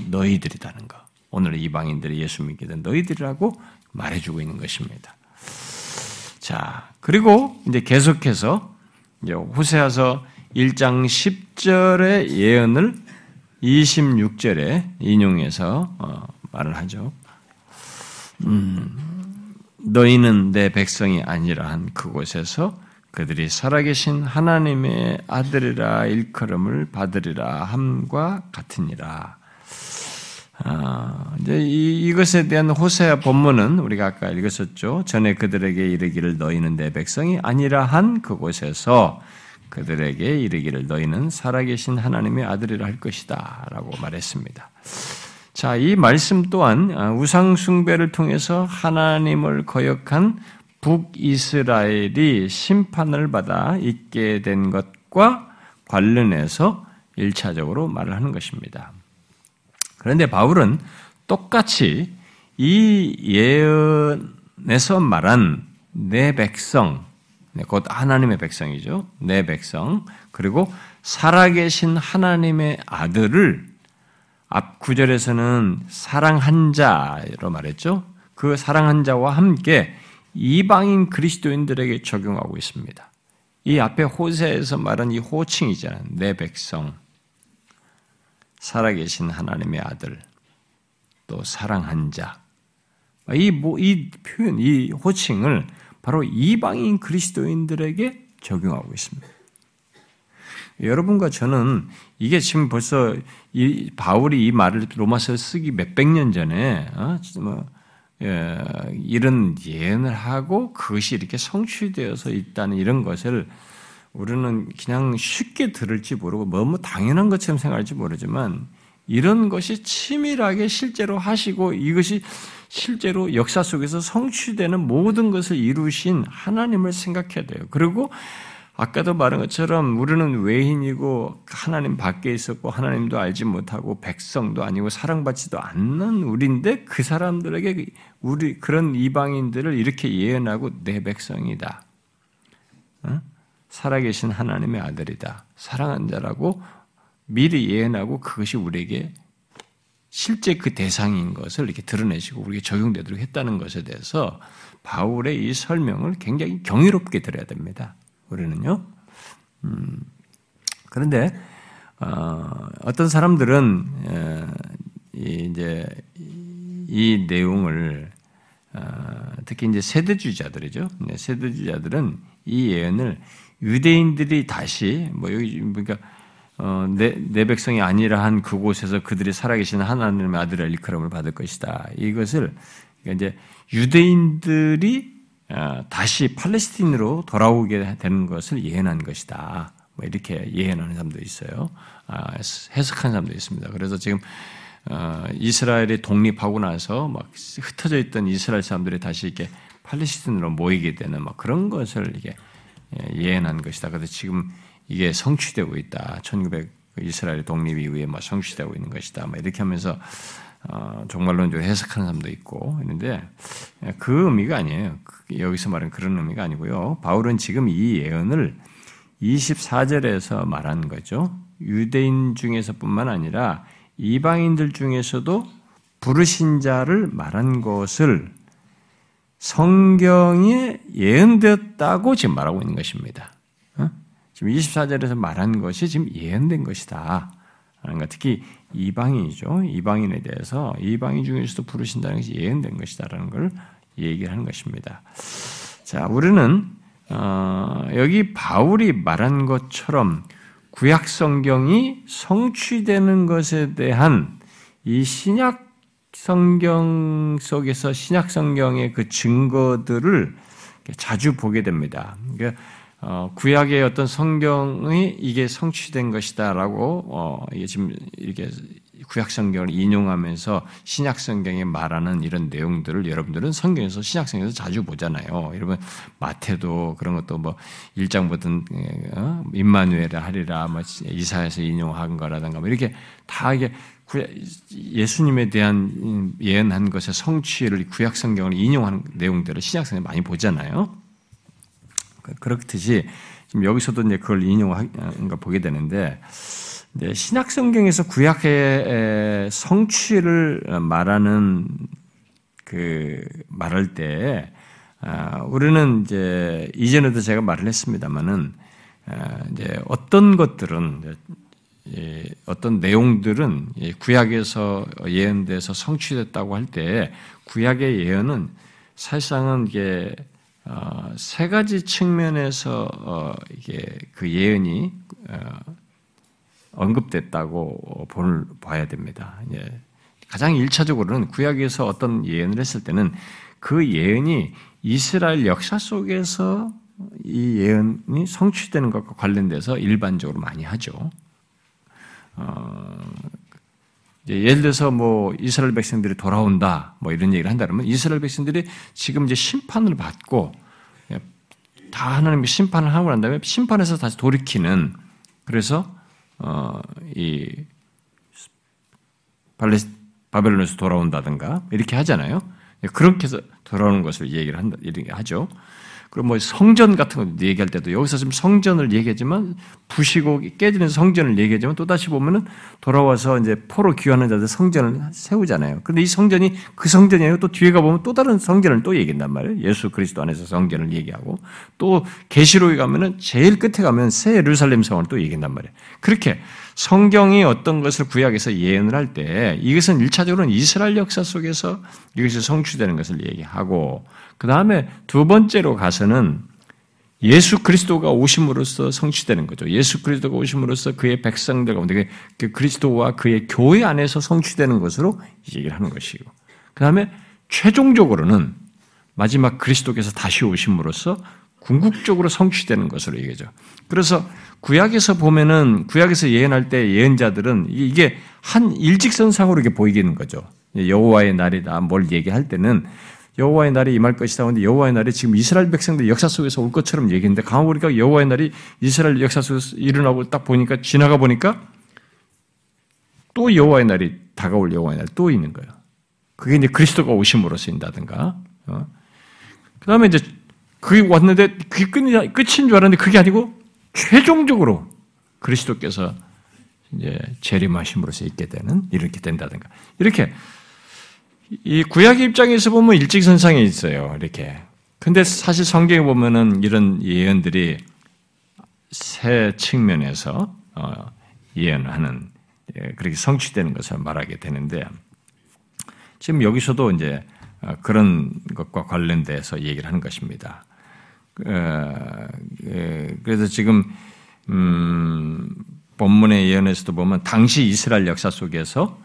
Speaker 1: 너희들이라는 것. 오늘 이방인들이 예수 믿게 된 너희들이라고 말해주고 있는 것입니다. 자, 그리고 이제 계속해서 이제 호세아서 1장 10절의 예언을 26절에 인용해서 어, 말을 하죠. 음, 너희는 내 백성이 아니라 한 그곳에서 그들이 살아계신 하나님의 아들이라 일컬음을 받으리라 함과 같으니라. 아, 이제 이, 것에 대한 호세아 본문은 우리가 아까 읽었었죠. 전에 그들에게 이르기를 너희는 내 백성이 아니라 한 그곳에서 그들에게 이르기를 너희는 살아계신 하나님의 아들이라 할 것이다. 라고 말했습니다. 자, 이 말씀 또한 아, 우상숭배를 통해서 하나님을 거역한 북이스라엘이 심판을 받아 있게 된 것과 관련해서 1차적으로 말을 하는 것입니다. 그런데 바울은 똑같이 이 예언에서 말한 내 백성, 네, 곧 하나님의 백성이죠. 내 백성, 그리고 살아계신 하나님의 아들을 앞 구절에서는 사랑한 자로 말했죠. 그 사랑한 자와 함께 이방인 그리스도인들에게 적용하고 있습니다. 이 앞에 호세에서 말한 이 호칭이잖아요. 내 백성. 살아계신 하나님의 아들, 또 사랑한 자. 이, 뭐, 이 표현, 이 호칭을 바로 이방인 그리스도인들에게 적용하고 있습니다. 여러분과 저는 이게 지금 벌써 이 바울이 이 말을 로마서 쓰기 몇백 년 전에 어? 뭐 예, 이런 예언을 하고 그것이 이렇게 성취되어서 있다는 이런 것을 우리는 그냥 쉽게 들을지 모르고 너무 당연한 것처럼 생각할지 모르지만 이런 것이 치밀하게 실제로 하시고 이것이 실제로 역사 속에서 성취되는 모든 것을 이루신 하나님을 생각해야 돼요. 그리고 아까도 말한 것처럼 우리는 외인이고 하나님 밖에 있었고 하나님도 알지 못하고 백성도 아니고 사랑받지도 않는 우리인데 그 사람들에게 우리 그런 이방인들을 이렇게 예언하고 내 백성이다. 어? 살아계신 하나님의 아들이다. 사랑한 자라고 미리 예언하고 그것이 우리에게 실제 그 대상인 것을 이렇게 드러내시고 우리에게 적용되도록 했다는 것에 대해서 바울의 이 설명을 굉장히 경이롭게 들어야 됩니다. 우리는요. 음, 그런데 어, 떤 사람들은 에, 이제 이 내용을 어, 특히 이제 세대주의자들이죠. 네, 세대주의자들은 이 예언을 유대인들이 다시 뭐 여기 그러니까 어, 내, 내 백성이 아니라 한 그곳에서 그들이 살아계신 하나님의 아들의 일컬음을 받을 것이다. 이것을 그러니까 이제 유대인들이 어, 다시 팔레스틴으로 돌아오게 되는 것을 예언한 것이다. 뭐 이렇게 예언하는 사람도 있어요. 아, 해석한 사람도 있습니다. 그래서 지금 어, 이스라엘이 독립하고 나서 막 흩어져 있던 이스라엘 사람들이 다시 이렇게 팔레스틴으로 모이게 되는 막 그런 것을 이게 예, 예언한 것이다. 그래서 지금 이게 성취되고 있다. 1900 이스라엘 독립 이후에 뭐 성취되고 있는 것이다. 뭐 이렇게 하면서 어, 종말론적으로 해석하는 사람도 있고 있는데 그 의미가 아니에요. 여기서 말하는 그런 의미가 아니고요. 바울은 지금 이 예언을 24절에서 말한 거죠. 유대인 중에서뿐만 아니라 이방인들 중에서도 부르신 자를 말한 것을 성경에 예언되었다고 지금 말하고 있는 것입니다. 어? 지금 24절에서 말한 것이 지금 예언된 것이다. 특히 이방인이죠. 이방인에 대해서 이방인 중에서도 부르신다는 것이 예언된 것이다라는 걸 얘기를 하는 것입니다. 자, 우리는 어, 여기 바울이 말한 것처럼 구약 성경이 성취되는 것에 대한 이 신약 성경 속에서 신약 성경의 그 증거들을 자주 보게 됩니다. 그러니까 어, 구약의 어떤 성경이 이게 성취된 것이다라고 어, 이게 지금 이렇게 구약 성경을 인용하면서 신약 성경에 말하는 이런 내용들을 여러분들은 성경에서 신약 성경에서 자주 보잖아요. 여러분 마태도 그런 것도 뭐 1장부터 어? 임마누엘을 하리라 뭐 이사에서 인용한 거라든가 뭐 이렇게 다 이게 예수님에 대한 예언한 것의 성취를 구약 성경을 인용하는 내용들을 신약 성경에 많이 보잖아요. 그렇듯이 지금 여기서도 이제 그걸 인용한 거 보게 되는데 신약 성경에서 구약의 성취를 말하는 그 말할 때 아, 우리는 이제 이전에도 제가 말을 했습니다만은 아, 이제 어떤 것들은 어떤 내용들은 구약에서 예언돼서 성취됐다고 할 때 구약의 예언은 사실상은 이게 어, 세 가지 측면에서 어, 이게 그 예언이 어, 언급됐다고 볼, 봐야 됩니다. 가장 일차적으로는 구약에서 어떤 예언을 했을 때는 그 예언이 이스라엘 역사 속에서 이 예언이 성취되는 것과 관련돼서 일반적으로 많이 하죠. 어, 예를 들어서 뭐 이스라엘 백성들이 돌아온다 뭐 이런 얘기를 한다면 이스라엘 백성들이 지금 이제 심판을 받고 다 하나님이 심판을 하고 난 다음에 심판에서 다시 돌이키는 그래서 어, 이 발레스 바벨론에서 돌아온다든가 이렇게 하잖아요. 그렇게 해서 돌아오는 것을 얘기를 한다 이렇게 하죠. 그리고 뭐 성전 같은 거 얘기할 때도 여기서 지금 성전을 얘기하지만 부시고 깨지는 성전을 얘기하지만 또 다시 보면은 돌아와서 이제 포로 귀환한 자들 성전을 세우잖아요. 그런데 이 성전이 그 성전이 아니고 또 뒤에 가보면 또 다른 성전을 또 얘기한단 말이에요. 예수 그리스도 안에서 성전을 얘기하고 또 계시록에 가면은 제일 끝에 가면 새 예루살렘 성을 또 얘기한단 말이에요. 그렇게 성경이 어떤 것을 구약에서 예언을 할 때 이것은 일차적으로는 이스라엘 역사 속에서 이것이 성취되는 것을 얘기하고 그 다음에 두 번째로 가서는 예수 그리스도가 오심으로써 성취되는 거죠. 예수 그리스도가 오심으로써 그의 백성들 가운데 그 그리스도와 그의 교회 안에서 성취되는 것으로 얘기를 하는 것이고, 그 다음에 최종적으로는 마지막 그리스도께서 다시 오심으로써 궁극적으로 성취되는 것으로 얘기죠. 그래서 구약에서 보면은 구약에서 예언할 때 예언자들은 이게 한 일직선상으로 이렇게 보이는 거죠. 여호와의 날이다. 뭘 얘기할 때는 여호와의 날이 임할 것이다. 근데 여호와의 날이 지금 이스라엘 백성들 역사 속에서 올 것처럼 얘기했는데 가만 보니까 여호와의 날이 이스라엘 역사 속에서 일어나고 딱 보니까 지나가 보니까 또 여호와의 날이 다가올 여호와의 날 또 있는 거예요. 그게 이제 그리스도가 오심으로 쓰인다든가. 어? 그 다음에 이제 그게 왔는데 그게 끝이, 끝인 줄 알았는데 그게 아니고 최종적으로 그리스도께서 이제 재림하심으로써 있게 되는 이렇게 된다든가. 이렇게 이 구약 입장에서 보면 일직선상에 있어요. 이렇게. 근데 사실 성경에 보면은 이런 예언들이 세 측면에서 어, 예언하는 예, 그렇게 성취되는 것을 말하게 되는데 지금 여기서도 이제 어, 그런 것과 관련돼서 얘기를 하는 것입니다. 어, 예, 그래서 지금 음, 본문의 예언에서도 보면 당시 이스라엘 역사 속에서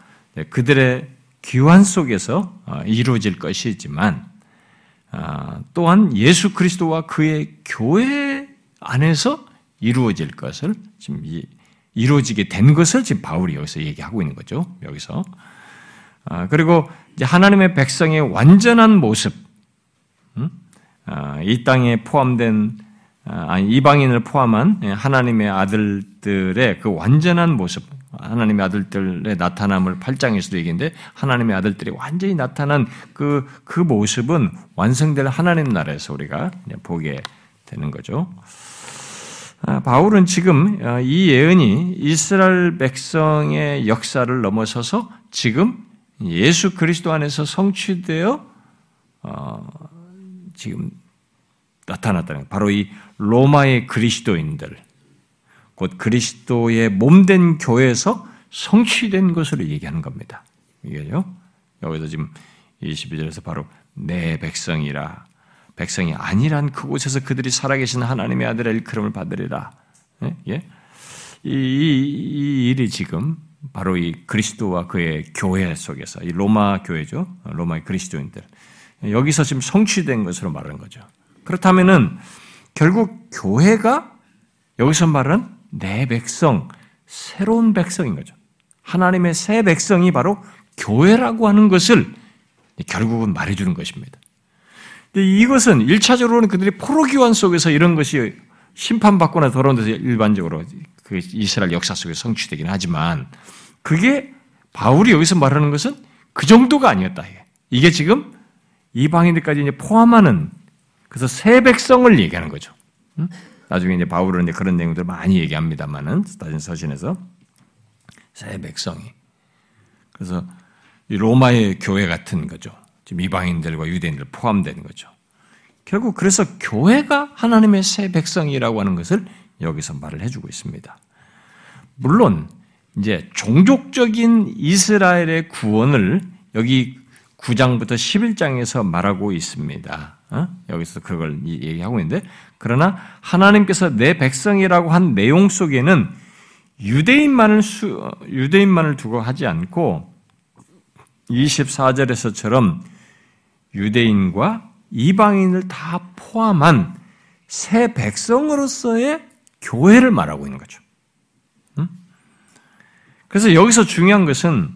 Speaker 1: 그들의 귀환 속에서 어, 이루어질 것이지만 아, 또한 예수 그리스도와 그의 교회 안에서 이루어질 것을 지금 이루어지게 된 것을 지금 바울이 여기서 얘기하고 있는 거죠. 여기서 아, 그리고 하나님의 백성의 완전한 모습, 음? 아, 이 땅에 포함된 이방인을 포함한 하나님의 아들들의 그 완전한 모습, 하나님의 아들들의 나타남을 8장에서도 얘기했는데 하나님의 아들들이 완전히 나타난 그, 그 모습은 완성될 하나님 나라에서 우리가 보게 되는 거죠. 아, 바울은 지금 어, 이 예언이 이스라엘 백성의 역사를 넘어서서 지금 예수 그리스도 안에서 성취되어 어, 지금 나타났다는 바로 이 로마의 그리스도인들, 곧 그리스도의 몸된 교회에서 성취된 것으로 얘기하는 겁니다. 이게요. 여기서 지금 22절에서 바로 내 백성이라 백성이 아니란 그곳에서 그들이 살아계신 하나님의 아들의 일컬음을 받으리라. 예? 예? 이, 이, 이, 일이 지금 바로 이 그리스도와 그의 교회 속에서 이 로마 교회죠. 로마의 그리스도인들 여기서 지금 성취된 것으로 말하는 거죠. 그렇다면은 결국 교회가 여기서 말하는 내 백성, 새로운 백성인 거죠. 하나님의 새 백성이 바로 교회라고 하는 것을 결국은 말해주는 것입니다. 이것은 1차적으로는 그들이 포로기환 속에서 이런 것이 심판받거나 돌아온 데서 일반적으로 그 이스라엘 역사 속에 성취되긴 하지만 그게 바울이 여기서 말하는 것은 그 정도가 아니었다. 이게 지금 이방인들까지 포함하는 그래서 새 백성을 얘기하는 거죠. 나중에 이제 바울은 이제 그런 내용들 많이 얘기합니다만은 스타진 서신에서 새 백성이 그래서 로마의 교회 같은 거죠. 지금 이방인들과 유대인들 포함되는 거죠. 결국 그래서 교회가 하나님의 새 백성이라고 하는 것을 여기서 말을 해주고 있습니다. 물론 이제 종족적인 이스라엘의 구원을 여기 9장부터 11장에서 말하고 있습니다. 어? 여기서 그걸 얘기하고 있는데 그러나 하나님께서 내 백성이라고 한 내용 속에는 유대인만을 수, 유대인만을 두고 하지 않고 24절에서처럼 유대인과 이방인을 다 포함한 새 백성으로서의 교회를 말하고 있는 거죠. 그래서 여기서 중요한 것은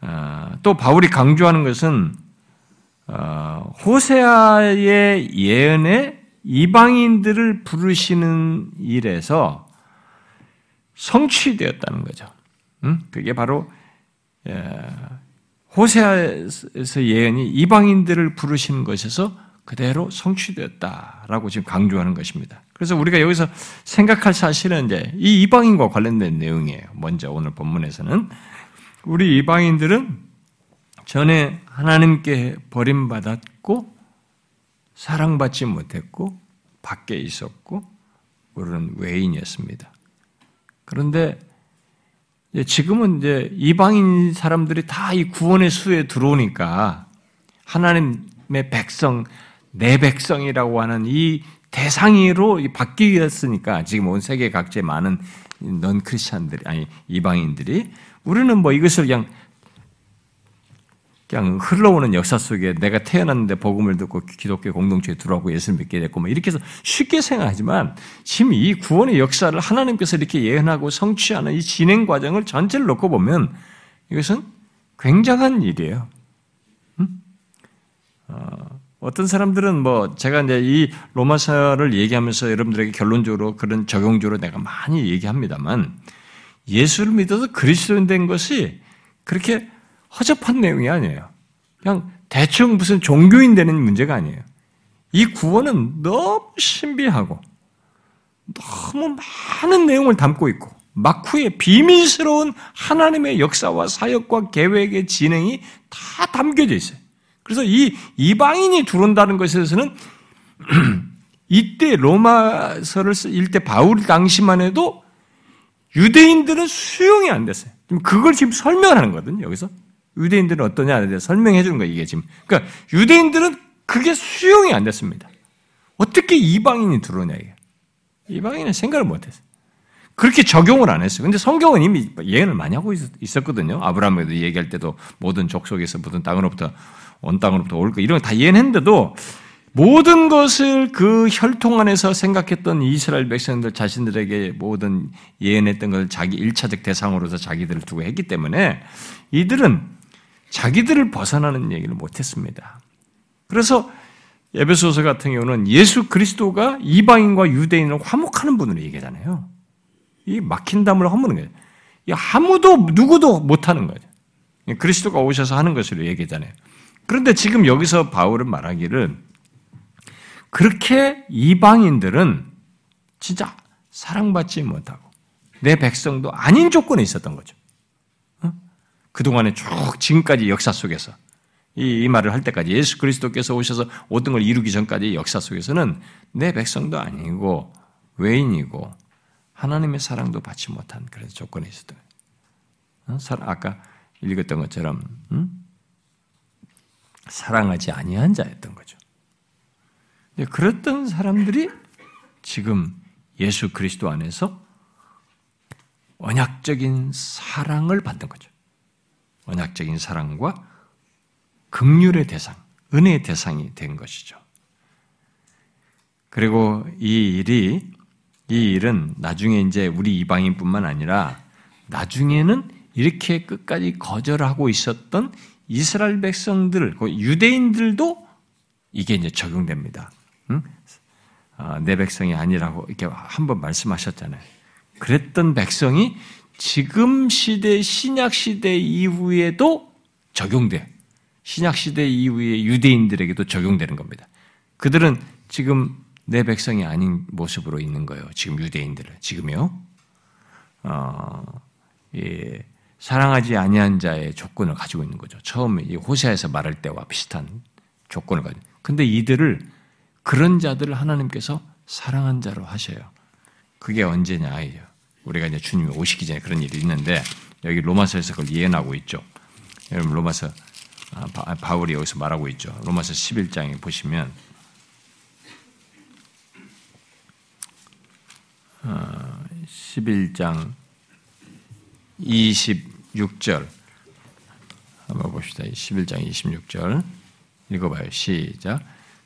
Speaker 1: 어, 또 바울이 강조하는 것은 어, 호세아의 예언에 이방인들을 부르시는 일에서 성취되었다는 거죠. 그게 바로 호세아에서 예언이 이방인들을 부르시는 것에서 그대로 성취되었다라고 지금 강조하는 것입니다. 그래서 우리가 여기서 생각할 사실은 이제 이 이방인과 관련된 내용이에요. 먼저 오늘 본문에서는 우리 이방인들은 전에 하나님께 버림받았고 사랑받지 못했고 밖에 있었고 우리는 외인이었습니다. 그런데 지금은 이제 이방인 사람들이 다 이 구원의 수에 들어오니까 하나님의 백성, 내 백성이라고 하는 이 대상으로 바뀌었으니까 지금 온 세계 각지에 많은 넌 크리스찬들이 아니 이방인들이 우리는 뭐 이것을 그냥 그냥 흘러오는 역사 속에 내가 태어났는데 복음을 듣고 기독교 공동체에 들어가고 예수를 믿게 됐고 뭐 이렇게 해서 쉽게 생각하지만 지금 이 구원의 역사를 하나님께서 이렇게 예언하고 성취하는 이 진행 과정을 전체를 놓고 보면 이것은 굉장한 일이에요. 음? 어, 어떤 사람들은 뭐 제가 이제 이 로마서를 얘기하면서 여러분들에게 결론적으로 그런 적용적으로 내가 많이 얘기합니다만 예수를 믿어서 그리스도인 된 것이 그렇게 허접한 내용이 아니에요. 그냥 대충 무슨 종교인 되는 문제가 아니에요. 이 구원은 너무 신비하고 너무 많은 내용을 담고 있고 막후에 비밀스러운 하나님의 역사와 사역과 계획의 진행이 다 담겨져 있어요. 그래서 이 이방인이 들어온다는 것에서는 [CLEARS THROAT] 이때 로마서를 쓸 때 바울 당시만 해도 유대인들은 수용이 안 됐어요. 그걸 지금 설명을 하는 거거든요, 여기서. 유대인들은 어떠냐 설명해 주는 거예요, 이게 지금. 그러니까 유대인들은 그게 수용이 안 됐습니다. 어떻게 이방인이 들어오냐, 이게. 이방인은 생각을 못 했어요. 그렇게 적용을 안 했어요. 근데 성경은 이미 예언을 많이 하고 있었거든요. 아브라함에도 얘기할 때도 모든 족속에서 모든 땅으로부터 온 땅으로부터 올 거, 이런 거 다 예언했는데도 모든 것을 그 혈통 안에서 생각했던 이스라엘 백성들 자신들에게 모든 예언했던 것을 자기 일차적 대상으로서 자기들을 두고 했기 때문에 이들은 자기들을 벗어나는 얘기를 못했습니다. 그래서 에베소서 같은 경우는 예수 그리스도가 이방인과 유대인을 화목하는 분으로 얘기하잖아요. 이 막힌 담을 허무는 거예요. 아무도 누구도 못하는 거죠. 그리스도가 오셔서 하는 것으로 얘기하잖아요. 그런데 지금 여기서 바울은 말하기를 그렇게 이방인들은 진짜 사랑받지 못하고 내 백성도 아닌 조건에 있었던 거죠. 어? 그동안에 쭉 지금까지 역사 속에서 이, 이 말을 할 때까지 예수 그리스도께서 오셔서 모든 걸 이루기 전까지 역사 속에서는 내 백성도 아니고 외인이고 하나님의 사랑도 받지 못한 그런 조건에 있었던 거예요. 어? 아까 읽었던 것처럼 음? 사랑하지 아니한 자였던 거죠. 그랬던 사람들이 지금 예수 그리스도 안에서 언약적인 사랑을 받는 거죠. 언약적인 사랑과 극률의 대상, 은혜의 대상이 된 것이죠. 그리고 이 일이 이 일은 나중에 이제 우리 이방인뿐만 아니라 나중에는 이렇게 끝까지 거절하고 있었던 이스라엘 백성들, 그 유대인들도 이게 이제 적용됩니다. 응? 아, 내 백성이 아니라고 이렇게 한 번 말씀하셨잖아요. 그랬던 백성이 지금 시대, 신약 시대 이후에도 적용돼. 신약 시대 이후에 유대인들에게도 적용되는 겁니다. 그들은 지금 내 백성이 아닌 모습으로 있는 거예요. 지금 유대인들은 지금요. 어, 예, 사랑하지 아니한 자의 조건을 가지고 있는 거죠. 처음에 호세아에서 말할 때와 비슷한 조건을 가지고. 근데 이들을 그런 자들을 하나님께서 사랑한 자로 하셔요. 그게 언제냐 우리가 이제 주님이 오시기 전에 그런 일이 있는데 여기 로마서에서 그걸 예언하고 있죠. 여러분 로마서 아, 바울이 여기서 말하고 있죠. 로마서 11장에 보시면 11장 26절 한번 봅시다. 11장 26절 읽어봐요. 시작.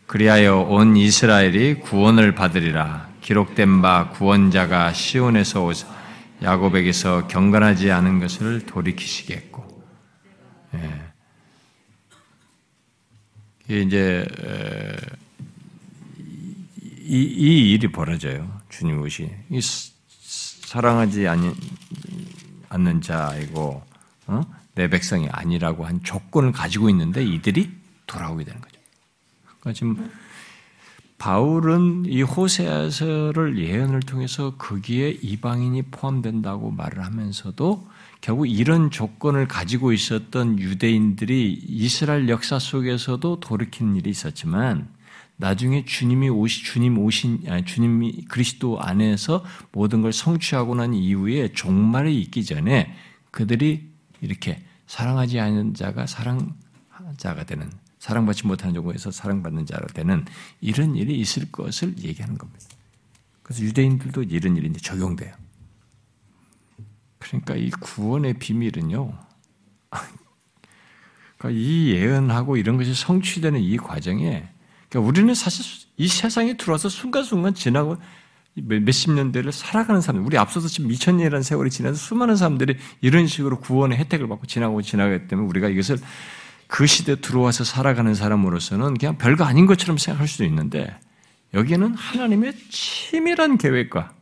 Speaker 1: 그리하여 온 이스라엘이 구원을 받으리라. 기록된 바 구원자가 시온에서 오사 야곱에게서 경건하지 않은 것을 돌이키시겠고. 예. 이제 이, 이 일이 벌어져요. 주님 오시. 사랑하지 않는 자이고 어? 내 백성이 아니라고 한 조건을 가지고 있는데 이들이 돌아오게 되는 거죠. 그러니까 지금 바울은 이 호세아서를 예언을 통해서 거기에 이방인이 포함된다고 말을 하면서도 결국 이런 조건을 가지고 있었던 유대인들이 이스라엘 역사 속에서도 돌이키는 일이 있었지만 나중에 주님이 오시 주님 오신 아니, 주님이 그리스도 안에서 모든 걸 성취하고 난 이후에 종말이 있기 전에 그들이 이렇게 사랑하지 않는 자가 사랑자가 되는 사랑받지 못하는 종에서 사랑받는 자로 되는 이런 일이 있을 것을 얘기하는 겁니다. 그래서 유대인들도 이런 일이 적용돼요. 그러니까 이 구원의 비밀은요. 그러니까 이 예언하고 이런 것이 성취되는 이 과정에 그러니까 우리는 사실 이 세상에 들어와서 순간순간 지나고 몇십 년대를 살아가는 사람, 우리 앞서서 지금 2000년이라는 세월이 지나서 수많은 사람들이 이런 식으로 구원의 혜택을 받고 지나고 지나가기 때문에 우리가 이것을 그 시대에 들어와서 살아가는 사람으로서는 그냥 별거 아닌 것처럼 생각할 수도 있는데 여기에는 하나님의 치밀한 계획과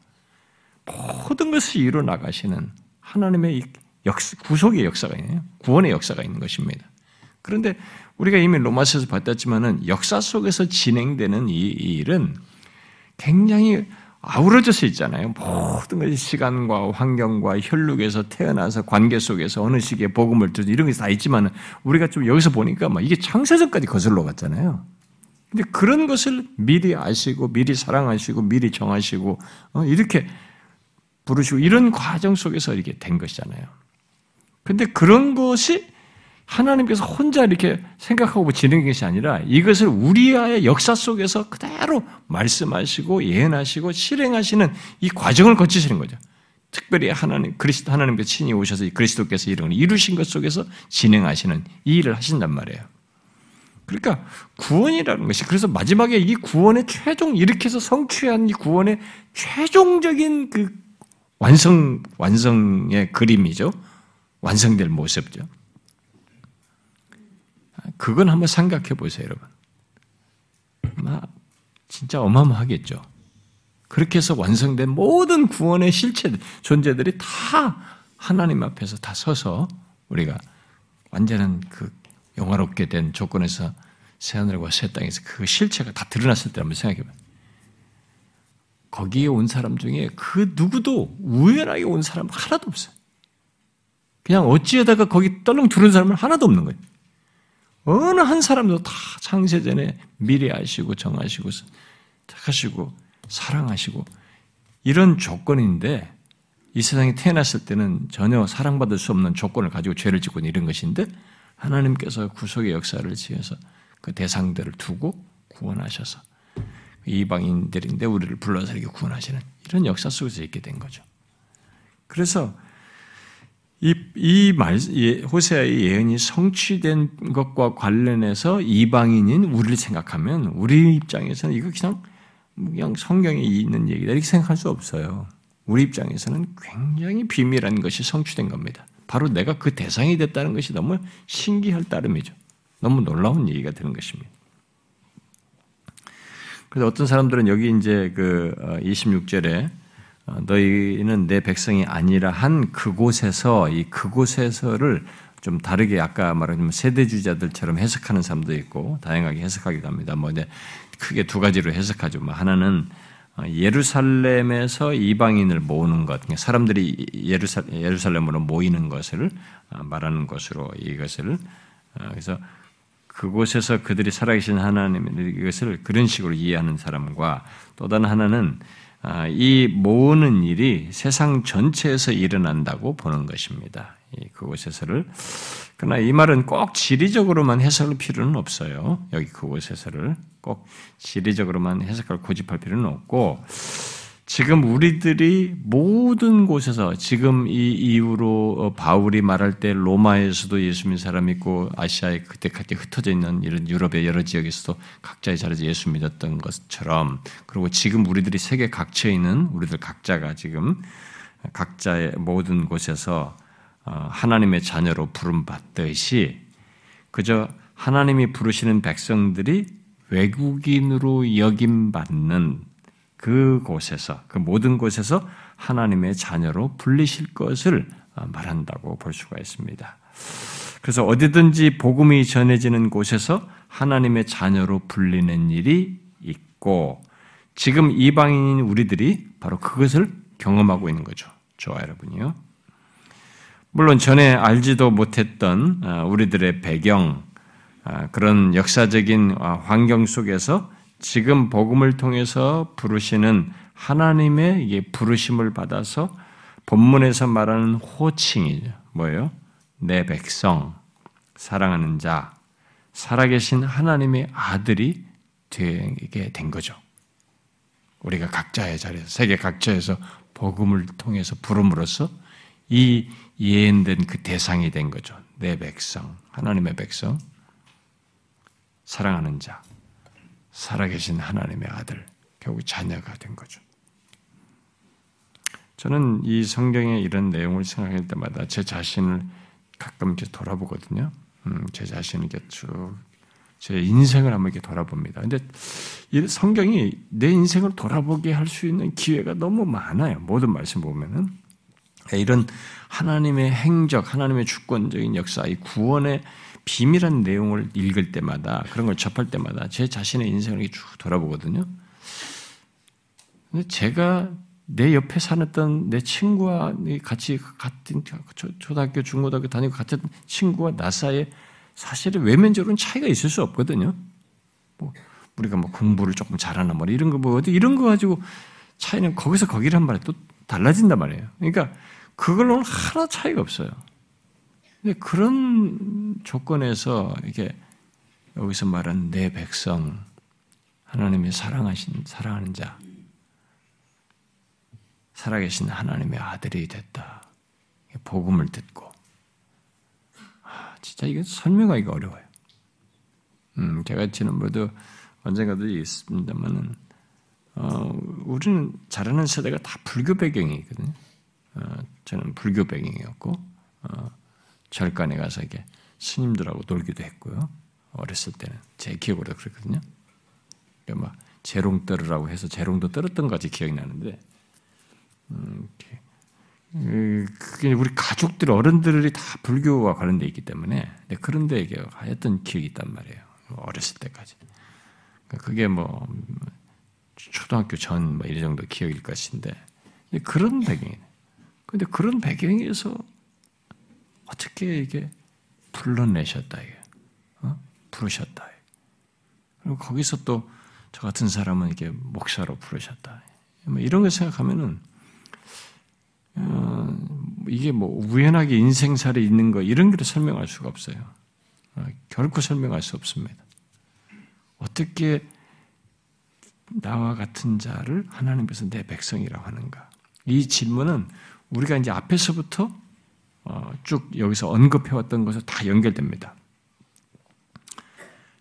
Speaker 1: 모든 것을 이루어 나가시는 하나님의 역사, 구속의 역사가 있네요. 구원의 역사가 있는 것입니다. 그런데 우리가 이미 로마서에서 봤다지만은 역사 속에서 진행되는 이 일은 굉장히 아우러져서 있잖아요. 모든 것이 시간과 환경과 혈육에서 태어나서 관계 속에서 어느 시기에 복음을 듣는 이런 게 다 있지만 우리가 좀 여기서 보니까 막 이게 창세전까지 거슬러 갔잖아요. 근데 그런 것을 미리 아시고 미리 사랑하시고 미리 정하시고 어, 이렇게 부르시고 이런 과정 속에서 이렇게 된 것이잖아요. 근데 그런 것이 하나님께서 혼자 이렇게 생각하고 진행한 것이 아니라 이것을 우리의 역사 속에서 그대로 말씀하시고 예언하시고 실행하시는 이 과정을 거치시는 거죠. 특별히 하나님 그리스도 하나님께서 친히 오셔서 그리스도께서 이런 걸 이루신 것 속에서 진행하시는 이 일을 하신단 말이에요. 그러니까 구원이라는 것이 그래서 마지막에 이 구원의 최종 이렇게 해서 성취한 이 구원의 최종적인 그 완성 완성의 그림이죠. 완성될 모습죠. 그건 한번 생각해 보세요, 여러분. 아마 진짜 어마어마하겠죠. 그렇게 해서 완성된 모든 구원의 실체, 존재들이 다 하나님 앞에서 다 서서 우리가 완전한 그 영화롭게 된 조건에서 새 하늘과 새 땅에서 그 실체가 다 드러났을 때 한번 생각해 봐요. 거기에 온 사람 중에 그 누구도 우연하게 온 사람 하나도 없어요. 그냥 어찌하다가 거기 떨렁 들은 사람은 하나도 없는 거예요. 어느 한 사람도 다 창세전에 미리 아시고 정하시고 하시고 사랑하시고 이런 조건인데 이 세상에 태어났을 때는 전혀 사랑받을 수 없는 조건을 가지고 죄를 짓고 이런 것인데 하나님께서 구속의 역사를 지어서 그 대상들을 두고 구원하셔서 이방인들인데 우리를 불러서 이렇게 구원하시는 이런 역사 속에서 있게 된 거죠. 그래서 이, 이 말, 호세아의 예언이 성취된 것과 관련해서 이방인인 우리를 생각하면 우리 입장에서는 이거 그냥, 그냥 성경에 있는 얘기다 이렇게 생각할 수 없어요. 우리 입장에서는 굉장히 비밀한 것이 성취된 겁니다. 바로 내가 그 대상이 됐다는 것이 너무 신기할 따름이죠. 너무 놀라운 얘기가 되는 것입니다. 그래서 어떤 사람들은 여기 이제 그 26절에 어, 어, 너희는 내 백성이 아니라 한 그곳에서 이 그곳에서를 좀 다르게 아까 말한 세대주자들처럼 해석하는 사람도 있고 다양하게 해석하기도 합니다. 뭐 이제 크게 두 가지로 해석하죠. 뭐 하나는 어, 예루살렘에서 이방인을 모으는 것, 그러니까 사람들이 예루살렘으로 모이는 것을 말하는 것으로 이것을 그래서 그곳에서 그들이 살아계신 하나님 이것을 그런 식으로 이해하는 사람과 또 다른 하나는 아, 이 모으는 일이 세상 전체에서 일어난다고 보는 것입니다. 그곳에서를 그러나 이 말은 꼭 지리적으로만 해석할 필요는 없어요. 여기 그곳에서를 꼭 지리적으로만 해석할 고집할 필요는 없고 지금 우리들이 모든 곳에서 지금 이 이후로 어, 바울이 말할 때 로마에서도 예수 믿는 사람 있고 아시아에 그때까지 흩어져 있는 이런 유럽의 여러 지역에서도 각자의 자리에서 예수 믿었던 것처럼 그리고 지금 우리들이 세계 각처에 있는 우리들 각자가 지금 각자의 모든 곳에서 어, 하나님의 자녀로 부름받듯이 그저 하나님이 부르시는 백성들이 외국인으로 여김받는 그곳에서 그 모든 곳에서 하나님의 자녀로 불리실 것을 어, 말한다고 볼 수가 있습니다. 그래서 어디든지 복음이 전해지는 곳에서 하나님의 자녀로 불리는 일이 있고 지금 이방인인 우리들이 바로 그것을 경험하고 있는 거죠. 저와 여러분이요. 물론 전에 알지도 못했던 어, 우리들의 배경, 어, 그런 역사적인 환경 속에서 지금 복음을 통해서 부르시는 하나님의 이게 부르심을 받아서 본문에서 말하는 호칭이죠. 뭐예요? 내 백성, 사랑하는 자, 살아계신 하나님의 아들이 되게 된 거죠. 우리가 각자의 자리에서, 세계 각처에서 복음을 통해서 부름으로써 이 예언된 그 대상이 된 거죠. 내 백성, 하나님의 백성, 사랑하는 자. 살아계신 하나님의 아들, 결국 자녀가 된 거죠. 저는 이 성경의 이런 내용을 생각할 때마다 제 자신을 가끔 이렇게 돌아보거든요. 음, 제 자신을 쭉, 제 인생을 한번 이렇게 돌아봅니다. 근데 이 성경이 내 인생을 돌아보게 할 수 있는 기회가 너무 많아요. 모든 말씀 보면은. 이런 하나님의 행적, 하나님의 주권적인 역사, 이 구원의 비밀한 내용을 읽을 때마다 그런 걸 접할 때마다 제 자신의 인생을 쭉 돌아보거든요. 근데 제가 내 옆에 살았던 내 친구와 같이 같은 초등학교, 중고등학교 다니고 같은 친구와 나 사이에 사실은 외면적으로는 차이가 있을 수 없거든요. 뭐 우리가 뭐 공부를 조금 잘하나 뭐 이런 거뭐 이런 거 가지고 차이는 거기서 거기란 말에 또 달라진단 말이에요. 그러니까 그걸로는 하나 차이가 없어요. 근데 그런 조건에서 이게 여기서 말한 내 백성, 하나님의 사랑하신, 사랑하는 자, 살아계신 하나님의 아들이 됐다. 복음을 듣고. 아, 진짜 이게 설명하기가 어려워요. 음, 제가 지난번에도 언젠가도 있습니다만은, 어, 우리는 자라는 세대가 다 불교 배경이거든요. 어, 저는 불교 배경이었고, 어, 절간에 가서 이게 스님들하고 놀기도 했고요. 어렸을 때는 제 기억으로 그랬거든요. 그러니까 막 재롱 떨으라고 해서 재롱도 떨었던 것같이 기억이 나는데 음, 그게 우리 가족들 어른들이 다 불교와 관련돼 있기 때문에 그런데 이게 하였던 기억이 있단 말이에요. 어렸을 때까지. 그러니까 그게 뭐 초등학교 전 뭐 이 정도 기억일 것인데 그런 배경이네. 근데 그런 배경에서 어떻게 이게 불러내셨다 이게 어? 부르셨다. 그리고 거기서 또 저 같은 사람은 이게 목사로 부르셨다. 뭐 이런 걸 생각하면은 어, 이게 뭐 우연하게 인생살에 있는 거 이런 걸 설명할 수가 없어요. 어, 결코 설명할 수 없습니다. 어떻게 나와 같은 자를 하나님께서 내 백성이라고 하는가? 이 질문은 우리가 이제 앞에서부터 어, 쭉 여기서 언급해왔던 것을 다 연결됩니다.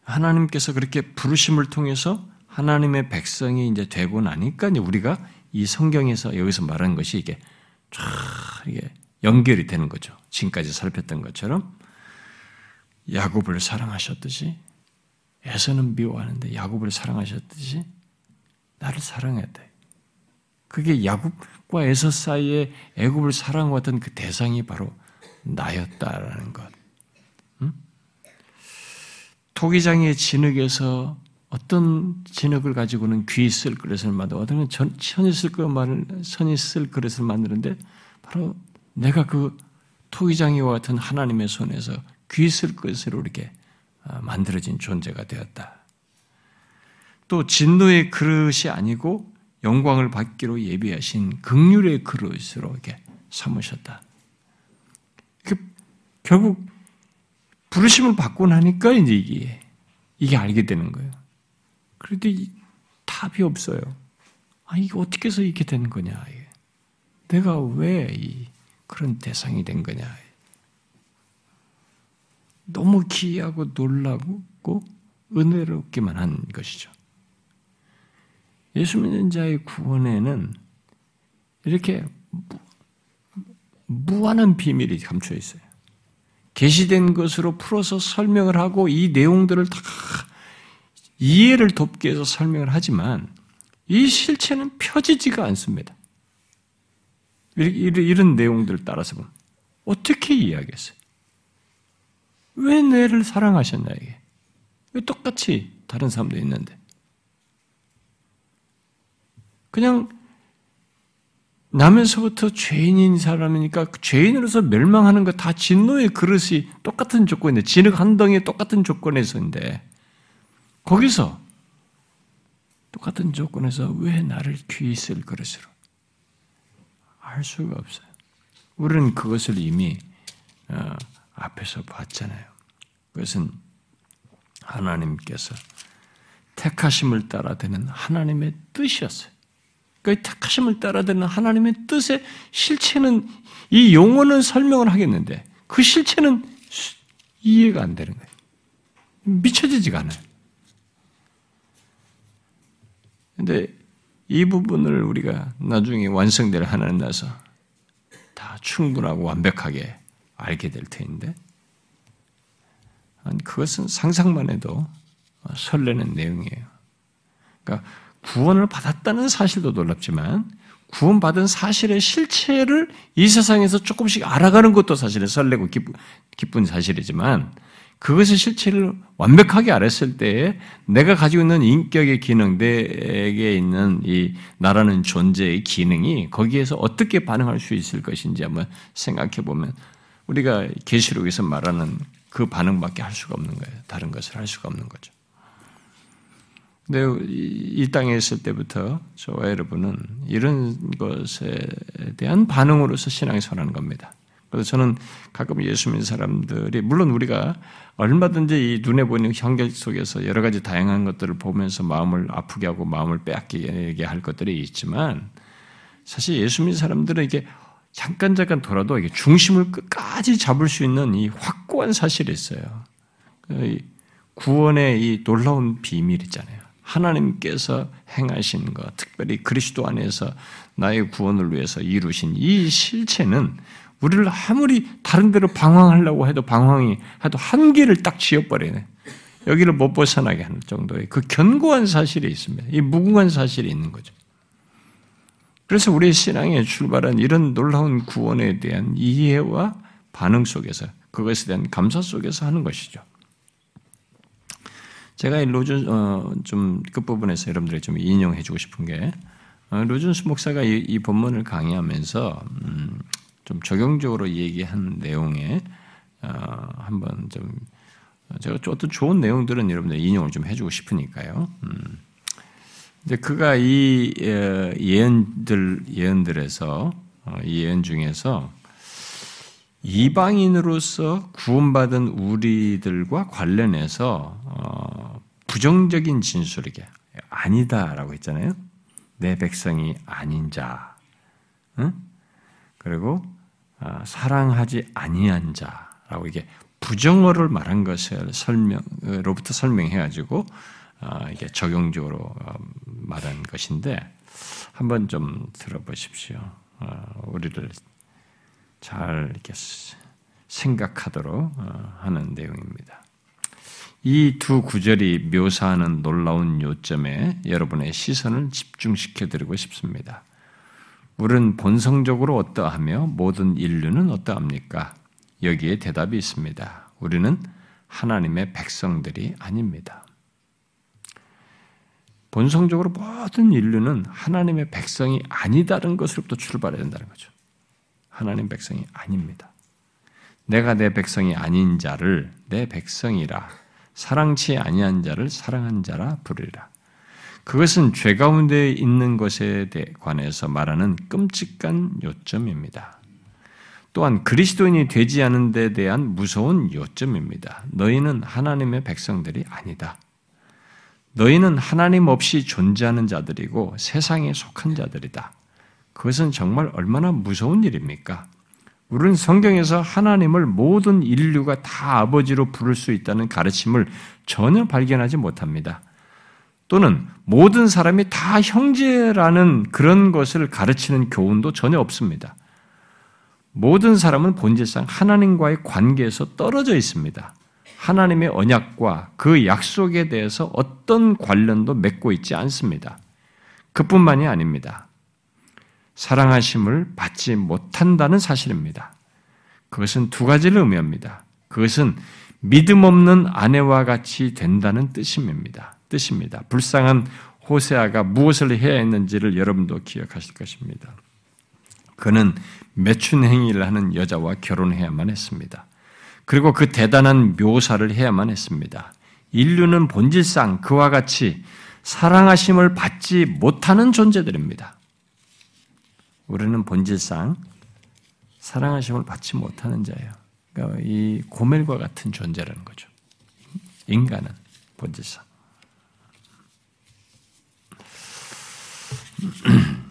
Speaker 1: 하나님께서 그렇게 부르심을 통해서 하나님의 백성이 이제 되고 나니까 이제 우리가 이 성경에서 여기서 말하는 것이 이게 쫙 이게 연결이 되는 거죠. 지금까지 살폈던 것처럼 야곱을 사랑하셨듯이 에서는 미워하는데 야곱을 사랑하셨듯이 나를 사랑했대. 그게 야곱과 에서 사이에 애굽을 사랑하던 그 대상이 바로 나였다라는 것. 응? 토기장의 진흙에서 어떤 진흙을 가지고는 귀 쓸 그릇을 만들어 어떤 천이 쓸 그릇을 선이 쓸 그릇을 만드는데 바로 내가 그 토기장이와 같은 하나님의 손에서 귀 쓸 그릇으로 이렇게 어, 만들어진 존재가 되었다. 또 진노의 그릇이 아니고 영광을 받기로 예비하신 극률의 그릇으로 이렇게 삼으셨다. 결국 부르심을 받고 나니까 이제 이게 이게 알게 되는 거예요. 그래도 답이 없어요. 아 이게 어떻게 해서 이렇게 된 거냐? 내가 왜 그런 대상이 된 거냐? 너무 기이하고 놀라고 은혜롭기만 한 것이죠. 예수 믿는 자의 구원에는 이렇게 무한한 비밀이 감춰 있어요. 계시된 것으로 풀어서 설명을 하고 이 내용들을 다 이해를 돕기 위해서 설명을 하지만 이 실체는 펴지지가 않습니다. 이런 내용들을 따라서 보면 어떻게 이해하겠어요? 왜 뇌를 사랑하셨냐 이게? 왜 똑같이 다른 사람도 있는데? 그냥 나면서부터 죄인인 사람이니까 죄인으로서 멸망하는 거 다 진노의 그릇이 똑같은 조건인데 진흙 한 덩이 똑같은 조건에서인데 거기서 똑같은 조건에서 왜 나를 귀히 쓸 그릇으로 알 수가 없어요. 우리는 그것을 이미 어, 앞에서 봤잖아요. 그것은 하나님께서 택하심을 따라 되는 하나님의 뜻이었어요. 그 택하심을 따라 되는 하나님의 뜻의 실체는 이 용어는 설명을 하겠는데 그 실체는 이해가 안 되는 거예요. 미쳐지지가 않아요. 근데 이 부분을 우리가 나중에 완성될 하나님 나서 다 충분하고 완벽하게 알게 될 터인데 그것은 상상만 해도 설레는 내용이에요. 그러니까 구원을 받았다는 사실도 놀랍지만 구원받은 사실의 실체를 이 세상에서 조금씩 알아가는 것도 사실은 설레고 기쁜, 사실이지만 그것의 실체를 완벽하게 알았을 때에 내가 가지고 있는 인격의 기능, 내게 있는 이 나라는 존재의 기능이 거기에서 어떻게 반응할 수 있을 것인지 한번 생각해 보면 우리가 계시록에서 말하는 그 반응밖에 할 수가 없는 거예요. 다른 것을 할 수가 없는 거죠. 근데 이 땅에 있을 때부터 저와 여러분은 이런 것에 대한 반응으로서 신앙이 선하는 겁니다. 그래서 저는 가끔 예수 믿는 사람들이 물론 우리가 얼마든지 이 눈에 보이는 현실 속에서 여러 가지 다양한 것들을 보면서 마음을 아프게 하고 마음을 빼앗기게 할 것들이 있지만 사실 예수 믿는 사람들은 이게 잠깐 잠깐 돌아도 이게 중심을 끝까지 잡을 수 있는 이 확고한 사실이 있어요. 그 구원의 이 놀라운 비밀 있잖아요. 하나님께서 행하신 것, 특별히 그리스도 안에서 나의 구원을 위해서 이루신 이 실체는 우리를 아무리 다른 데로 방황하려고 해도 방황이 해도 한계를 딱 지어버리네. 여기를 못 벗어나게 하는 정도의 그 견고한 사실이 있습니다. 이 무궁한 사실이 있는 거죠. 그래서 우리의 신앙의 출발은 이런 놀라운 구원에 대한 이해와 반응 속에서 그것에 대한 감사 속에서 하는 것이죠. 제가 이 로준 어, 좀 끝부분에서 여러분들이 좀 인용해주고 싶은 게 어, 로준스 목사가 이, 이 본문을 강의하면서 음, 좀 적용적으로 얘기한 내용에 어, 한번 좀 제가 어떤 좋은 내용들은 여러분들 인용을 좀 해주고 싶으니까요. 음. 근데 그가 이 어, 예언들 예언들에서 어, 이 예언 중에서 이방인으로서 구원받은 우리들과 관련해서 어, 부정적인 진술에게 아니다라고 했잖아요. 내 백성이 아닌 자, 응? 그리고 사랑하지 아니한 자라고 이게 부정어를 말한 것을 설명으로부터 설명해가지고 어, 이게 적용적으로 어, 말한 것인데 한번 좀 들어보십시오. 어, 우리를 잘 이렇게 생각하도록 하는 내용입니다. 이 두 구절이 묘사하는 놀라운 요점에 여러분의 시선을 집중시켜 드리고 싶습니다. 우리는 본성적으로 어떠하며 모든 인류는 어떠합니까? 여기에 대답이 있습니다. 우리는 하나님의 백성들이 아닙니다. 본성적으로 모든 인류는 하나님의 백성이 아니다는 것으로부터 출발해야 된다는 거죠. 하나님 백성이 아닙니다. 내가 내 백성이 아닌 자를 내 백성이라 사랑치 아니한 자를 사랑한 자라 부르리라. 그것은 죄 가운데 있는 것에 관해서 말하는 끔찍한 요점입니다. 또한 그리스도인이 되지 않은 데 대한 무서운 요점입니다. 너희는 하나님의 백성들이 아니다. 너희는 하나님 없이 존재하는 자들이고 세상에 속한 자들이다. 그것은 정말 얼마나 무서운 일입니까? 우리는 성경에서 하나님을 모든 인류가 다 아버지로 부를 수 있다는 가르침을 전혀 발견하지 못합니다. 또는 모든 사람이 다 형제라는 그런 것을 가르치는 교훈도 전혀 없습니다. 모든 사람은 본질상 하나님과의 관계에서 떨어져 있습니다. 하나님의 언약과 그 약속에 대해서 어떤 관련도 맺고 있지 않습니다. 그뿐만이 아닙니다. 사랑하심을 받지 못한다는 사실입니다. 그것은 두 가지를 의미합니다. 그것은 믿음 없는 아내와 같이 된다는 뜻입니다. 뜻입니다. 불쌍한 호세아가 무엇을 해야 했는지를 여러분도 기억하실 것입니다. 그는 매춘 행위를 하는 여자와 결혼해야만 했습니다. 그리고 그 대단한 묘사를 해야만 했습니다. 인류는 본질상 그와 같이 사랑하심을 받지 못하는 존재들입니다. 우리는 본질상 사랑하심을 받지 못하는 자예요. 그러니까 이 고멜과 같은 존재라는 거죠. 인간은 본질상. [CLEARS THROAT]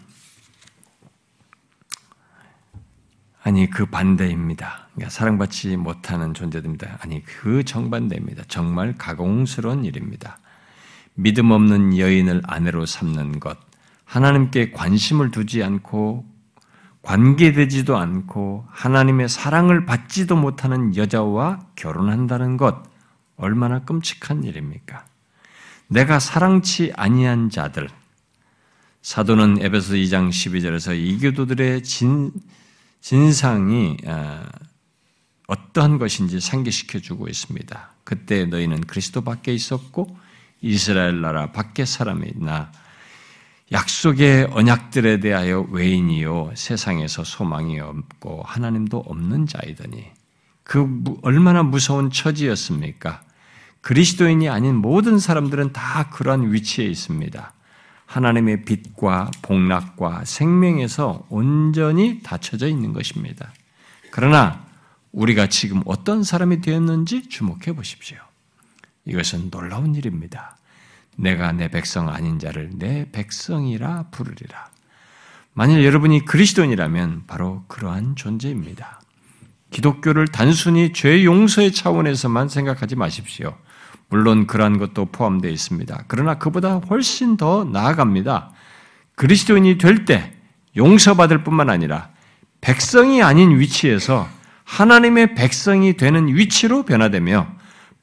Speaker 1: 아니 그 반대입니다. 그러니까 사랑받지 못하는 존재들입니다. 아니 그 정반대입니다. 정말 가공스러운 일입니다. 믿음 없는 여인을 아내로 삼는 것, 하나님께 관심을 두지 않고 관계되지도 않고 하나님의 사랑을 받지도 못하는 여자와 결혼한다는 것 얼마나 끔찍한 일입니까? 내가 사랑치 아니한 자들 사도는 에베소 2장 12절에서 이교도들의 진 진상이 아, 어떠한 것인지 상기시켜 주고 있습니다. 그때 너희는 그리스도 밖에 있었고 이스라엘 나라 밖에 사람이나 약속의 언약들에 대하여 외인이요 세상에서 소망이 없고 하나님도 없는 자이더니 그 얼마나 무서운 처지였습니까? 그리스도인이 아닌 모든 사람들은 다 그러한 위치에 있습니다. 하나님의 빛과 복락과 생명에서 온전히 닫혀져 있는 것입니다. 그러나 우리가 지금 어떤 사람이 되었는지 주목해 보십시오. 이것은 놀라운 일입니다. 내가 내 백성 아닌 자를 내 백성이라 부르리라. 만일 여러분이 그리스도인이라면 바로 그러한 존재입니다. 기독교를 단순히 죄 용서의 차원에서만 생각하지 마십시오. 물론 그러한 것도 포함되어 있습니다. 그러나 그보다 훨씬 더 나아갑니다. 그리스도인이 될 때 용서받을 뿐만 아니라 백성이 아닌 위치에서 하나님의 백성이 되는 위치로 변화되며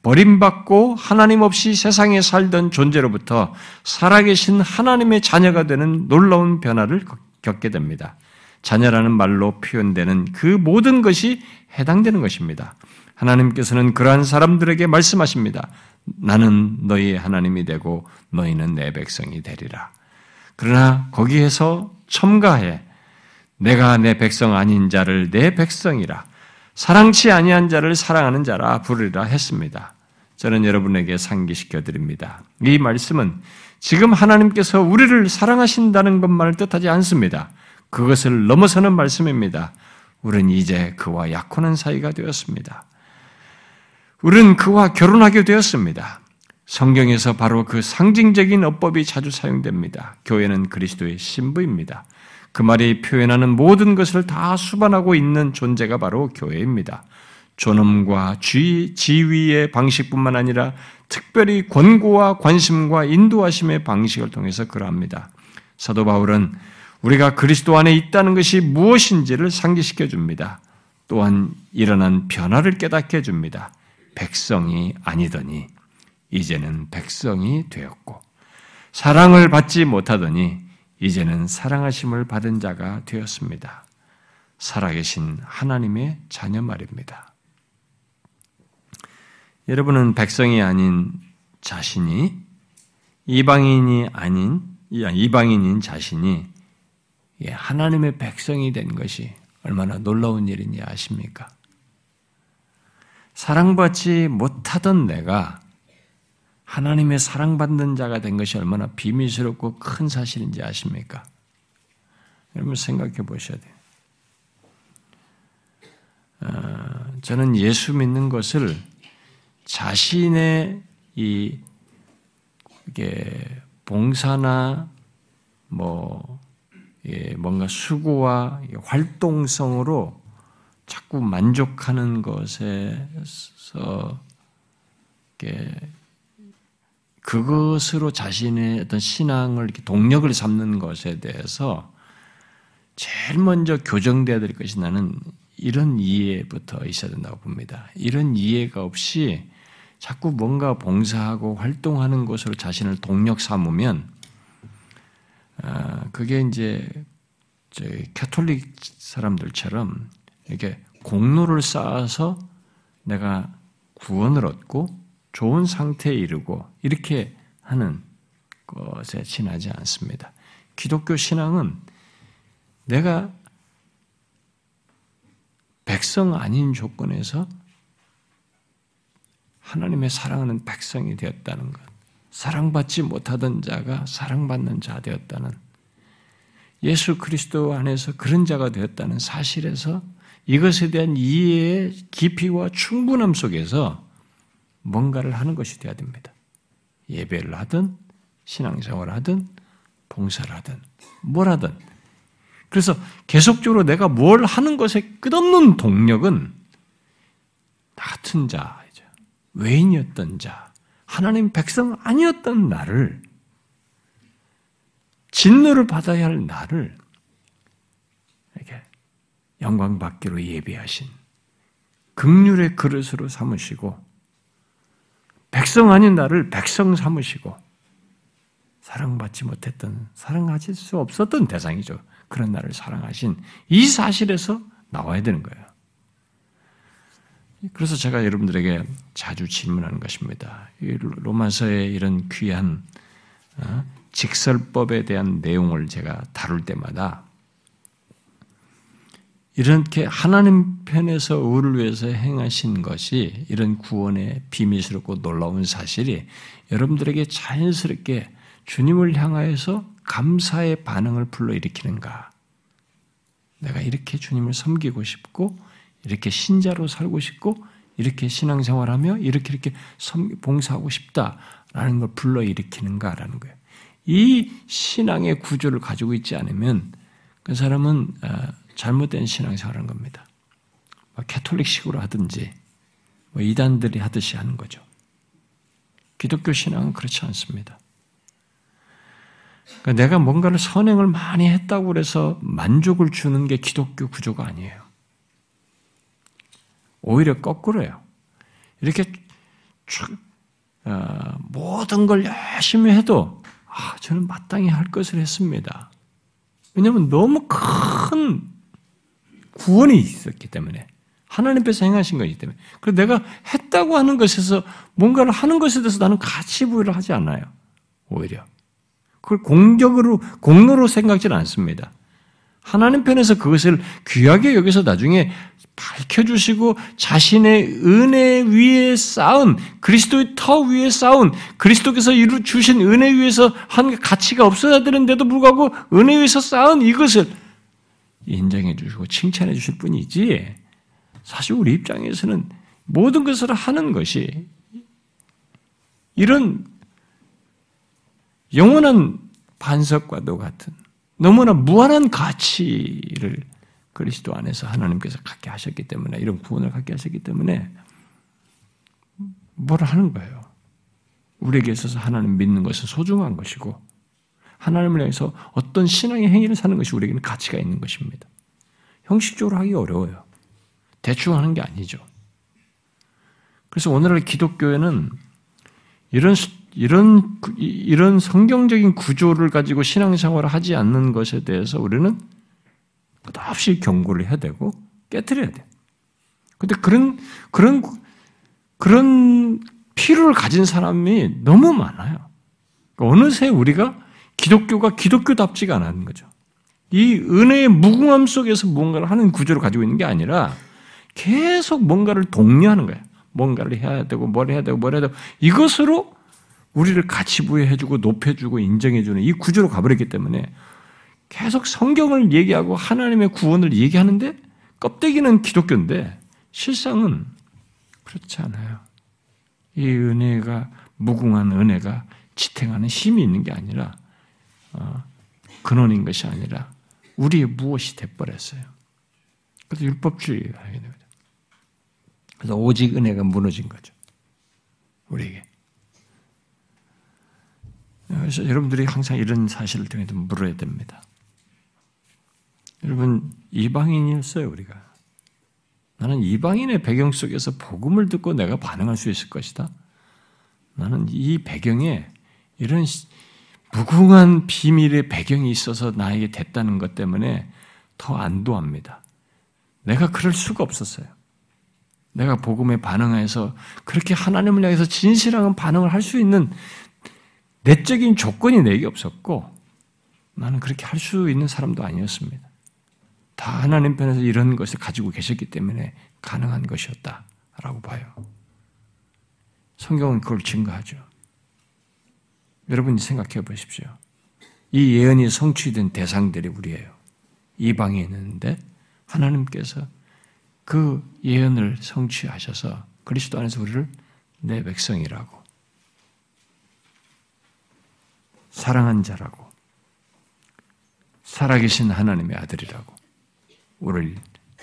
Speaker 1: 버림받고 하나님 없이 세상에 살던 존재로부터 살아계신 하나님의 자녀가 되는 놀라운 변화를 겪게 됩니다. 자녀라는 말로 표현되는 그 모든 것이 해당되는 것입니다. 하나님께서는 그러한 사람들에게 말씀하십니다. 나는 너희의 하나님이 되고 너희는 내 백성이 되리라. 그러나 거기에서 첨가해 내가 내 백성 아닌 자를 내 백성이라 사랑치 아니한 자를 사랑하는 자라 부르리라 했습니다. 저는 여러분에게 상기시켜 드립니다. 이 말씀은 지금 하나님께서 우리를 사랑하신다는 것만을 뜻하지 않습니다. 그것을 넘어서는 말씀입니다. 우리는 이제 그와 약혼한 사이가 되었습니다. 우리는 그와 결혼하게 되었습니다. 성경에서 바로 그 상징적인 어법이 자주 사용됩니다. 교회는 그리스도의 신부입니다. 그 말이 표현하는 모든 것을 다 수반하고 있는 존재가 바로 교회입니다. 존엄과 쥐, 지위의 방식뿐만 아니라 특별히 권고와 관심과 인도하심의 방식을 통해서 그러합니다. 사도 바울은 우리가 그리스도 안에 있다는 것이 무엇인지를 상기시켜 줍니다. 또한 일어난 변화를 깨닫게 해줍니다. 백성이 아니더니 이제는 백성이 되었고 사랑을 받지 못하더니 이제는 사랑하심을 받은 자가 되었습니다. 살아계신 하나님의 자녀 말입니다. 여러분은 백성이 아닌 자신이 이방인이 아닌 이방인인 자신이 하나님의 백성이 된 것이 얼마나 놀라운 일인지 아십니까? 사랑받지 못하던 내가 하나님의 사랑받는 자가 된 것이 얼마나 비밀스럽고 큰 사실인지 아십니까? 여러분 생각해 보셔야 돼요. 어, 저는 예수 믿는 것을 자신의 이 이게 봉사나 뭐 예, 뭔가 수고와 활동성으로 자꾸 만족하는 것에서 그것으로 자신의 어떤 신앙을 이렇게 동력을 삼는 것에 대해서 제일 먼저 교정돼야 될 것이 나는 이런 이해부터 있어야 된다고 봅니다. 이런 이해가 없이 자꾸 뭔가 봉사하고 활동하는 것으로 자신을 동력 삼으면 아, 그게 이제 저희 캐톨릭 사람들처럼 이렇게 공로를 쌓아서 내가 구원을 얻고 좋은 상태에 이르고 이렇게 하는 것에 지나지 않습니다. 기독교 신앙은 내가 백성 아닌 조건에서 하나님의 사랑하는 백성이 되었다는 것. 사랑받지 못하던 자가 사랑받는 자 되었다는 예수 그리스도 안에서 그런 자가 되었다는 사실에서 이것에 대한 이해의 깊이와 충분함 속에서 뭔가를 하는 것이 되어야 됩니다. 예배를 하든 신앙생활을 하든 봉사를 하든 뭘 하든 그래서 계속적으로 내가 뭘 하는 것에 끝없는 동력은 나 같은 자, 외인이었던 자, 하나님 백성 아니었던 나를 진노를 받아야 할 나를 이렇게 영광 받기로 예비하신 극률의 그릇으로 삼으시고 백성 아닌 나를 백성 삼으시고 사랑받지 못했던 사랑하실 수 없었던 대상이죠. 그런 나를 사랑하신 이 사실에서 나와야 되는 거예요. 그래서 제가 여러분들에게 자주 질문하는 것입니다. 로마서의 이런 귀한 어, 직설법에 대한 내용을 제가 다룰 때마다 이렇게 하나님 편에서 우리를 위해서 행하신 것이 이런 구원의 비밀스럽고 놀라운 사실이 여러분들에게 자연스럽게 주님을 향하여서 감사의 반응을 불러일으키는가? 내가 이렇게 주님을 섬기고 싶고, 이렇게 신자로 살고 싶고, 이렇게 신앙생활하며 이렇게 이렇게 봉사하고 싶다라는 걸 불러일으키는가라는 거예요. 이 신앙의 구조를 가지고 있지 않으면 그 사람은 어, 잘못된 신앙생활을 하는 겁니다. 뭐 캐톨릭식으로 하든지 뭐 이단들이 하듯이 하는 거죠. 기독교 신앙은 그렇지 않습니다. 그러니까 내가 뭔가를 선행을 많이 했다고 그래서 만족을 주는 게 기독교 구조가 아니에요. 오히려 거꾸로요. 이렇게 어, 모든 걸 열심히 해도 아, 저는 마땅히 할 것을 했습니다. 왜냐하면 너무 큰 구원이 있었기 때문에 하나님께서 행하신 것이기 때문에 그래서 내가 했다고 하는 것에서 뭔가를 하는 것에 대해서 나는 가치 부여를 하지 않아요. 오히려 그걸 공격으로 공로로 생각지는 않습니다. 하나님 편에서 그것을 귀하게 여기서 나중에 밝혀주시고 자신의 은혜 위에 쌓은 그리스도의 터 위에 쌓은 그리스도께서 이루 주신 은혜 위에서 한 가치가 없어야 되는데도 불구하고 은혜 위에서 쌓은 이것을 인정해 주시고 칭찬해 주실 뿐이지 사실 우리 입장에서는 모든 것을 하는 것이 이런 영원한 반석과도 같은 너무나 무한한 가치를 그리스도 안에서 하나님께서 갖게 하셨기 때문에 이런 구원을 갖게 하셨기 때문에 뭘 하는 거예요. 우리에게 있어서 하나님 믿는 것은 소중한 것이고 하나님을 향해서 어떤 신앙의 행위를 사는 것이 우리에게는 가치가 있는 것입니다. 형식적으로 하기 어려워요. 대충 하는 게 아니죠. 그래서 오늘날 기독교에는 이런 이런 이런 성경적인 구조를 가지고 신앙생활을 하지 않는 것에 대해서 우리는 끝없이 경고를 해야 되고 깨뜨려야 돼. 근데 그런 그런 그런 필요를 가진 사람이 너무 많아요. 그러니까 어느새 우리가 기독교가 기독교답지가 않은 거죠. 이 은혜의 무궁함 속에서 뭔가를 하는 구조를 가지고 있는 게 아니라 계속 뭔가를 독려하는 거예요. 뭔가를 해야 되고 뭘 해야 되고 뭘 해야 되고 이것으로 우리를 가치 부여해 주고 높여 주고 인정해 주는 이 구조로 가버렸기 때문에 계속 성경을 얘기하고 하나님의 구원을 얘기하는데 껍데기는 기독교인데 실상은 그렇지 않아요. 이 은혜가 무궁한 은혜가 지탱하는 힘이 있는 게 아니라 어, 근원인 것이 아니라 우리의 무엇이 돼버렸어요. 그래서 율법주의 하게 되거든. 그래서 오직 은혜가 무너진 거죠. 우리에게. 그래서 여러분들이 항상 이런 사실을 통해서 물어야 됩니다. 여러분 이방인이었어요 우리가. 나는 이방인의 배경 속에서 복음을 듣고 내가 반응할 수 있을 것이다. 나는 이 배경에 이런 무궁한 비밀의 배경이 있어서 나에게 됐다는 것 때문에 더 안도합니다. 내가 그럴 수가 없었어요. 내가 복음에 반응해서 그렇게 하나님을 향해서 진실한 반응을 할 수 있는 내적인 조건이 내게 없었고 나는 그렇게 할 수 있는 사람도 아니었습니다. 다 하나님 편에서 이런 것을 가지고 계셨기 때문에 가능한 것이었다라고 봐요. 성경은 그걸 증거하죠. 여러분이 생각해 보십시오. 이 예언이 성취된 대상들이 우리예요. 이방에 있는데 하나님께서 그 예언을 성취하셔서 그리스도 안에서 우리를 내 백성이라고 사랑한 자라고 살아계신 하나님의 아들이라고 우리를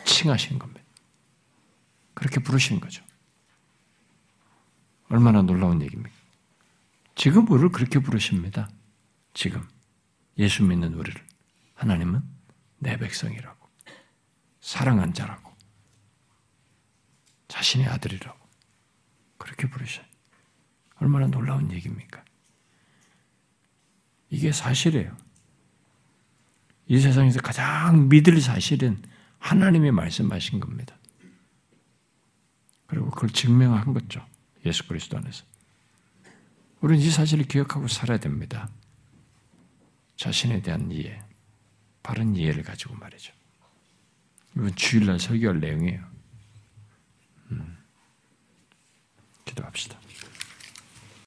Speaker 1: 칭하신 겁니다. 그렇게 부르시는 거죠. 얼마나 놀라운 얘기입니까? 지금 우리를 그렇게 부르십니다. 지금 예수 믿는 우리를 하나님은 내 백성이라고 사랑한 자라고 자신의 아들이라고 그렇게 부르셔요. 얼마나 놀라운 얘기입니까? 이게 사실이에요. 이 세상에서 가장 믿을 사실은 하나님의 말씀하신 겁니다. 그리고 그걸 증명한 거죠. 예수 그리스도 안에서. 우리는 이 사실을 기억하고 살아야 됩니다. 자신에 대한 이해, 바른 이해를 가지고 말이죠. 이건 주일날 설교할 내용이에요. 음. 기도합시다.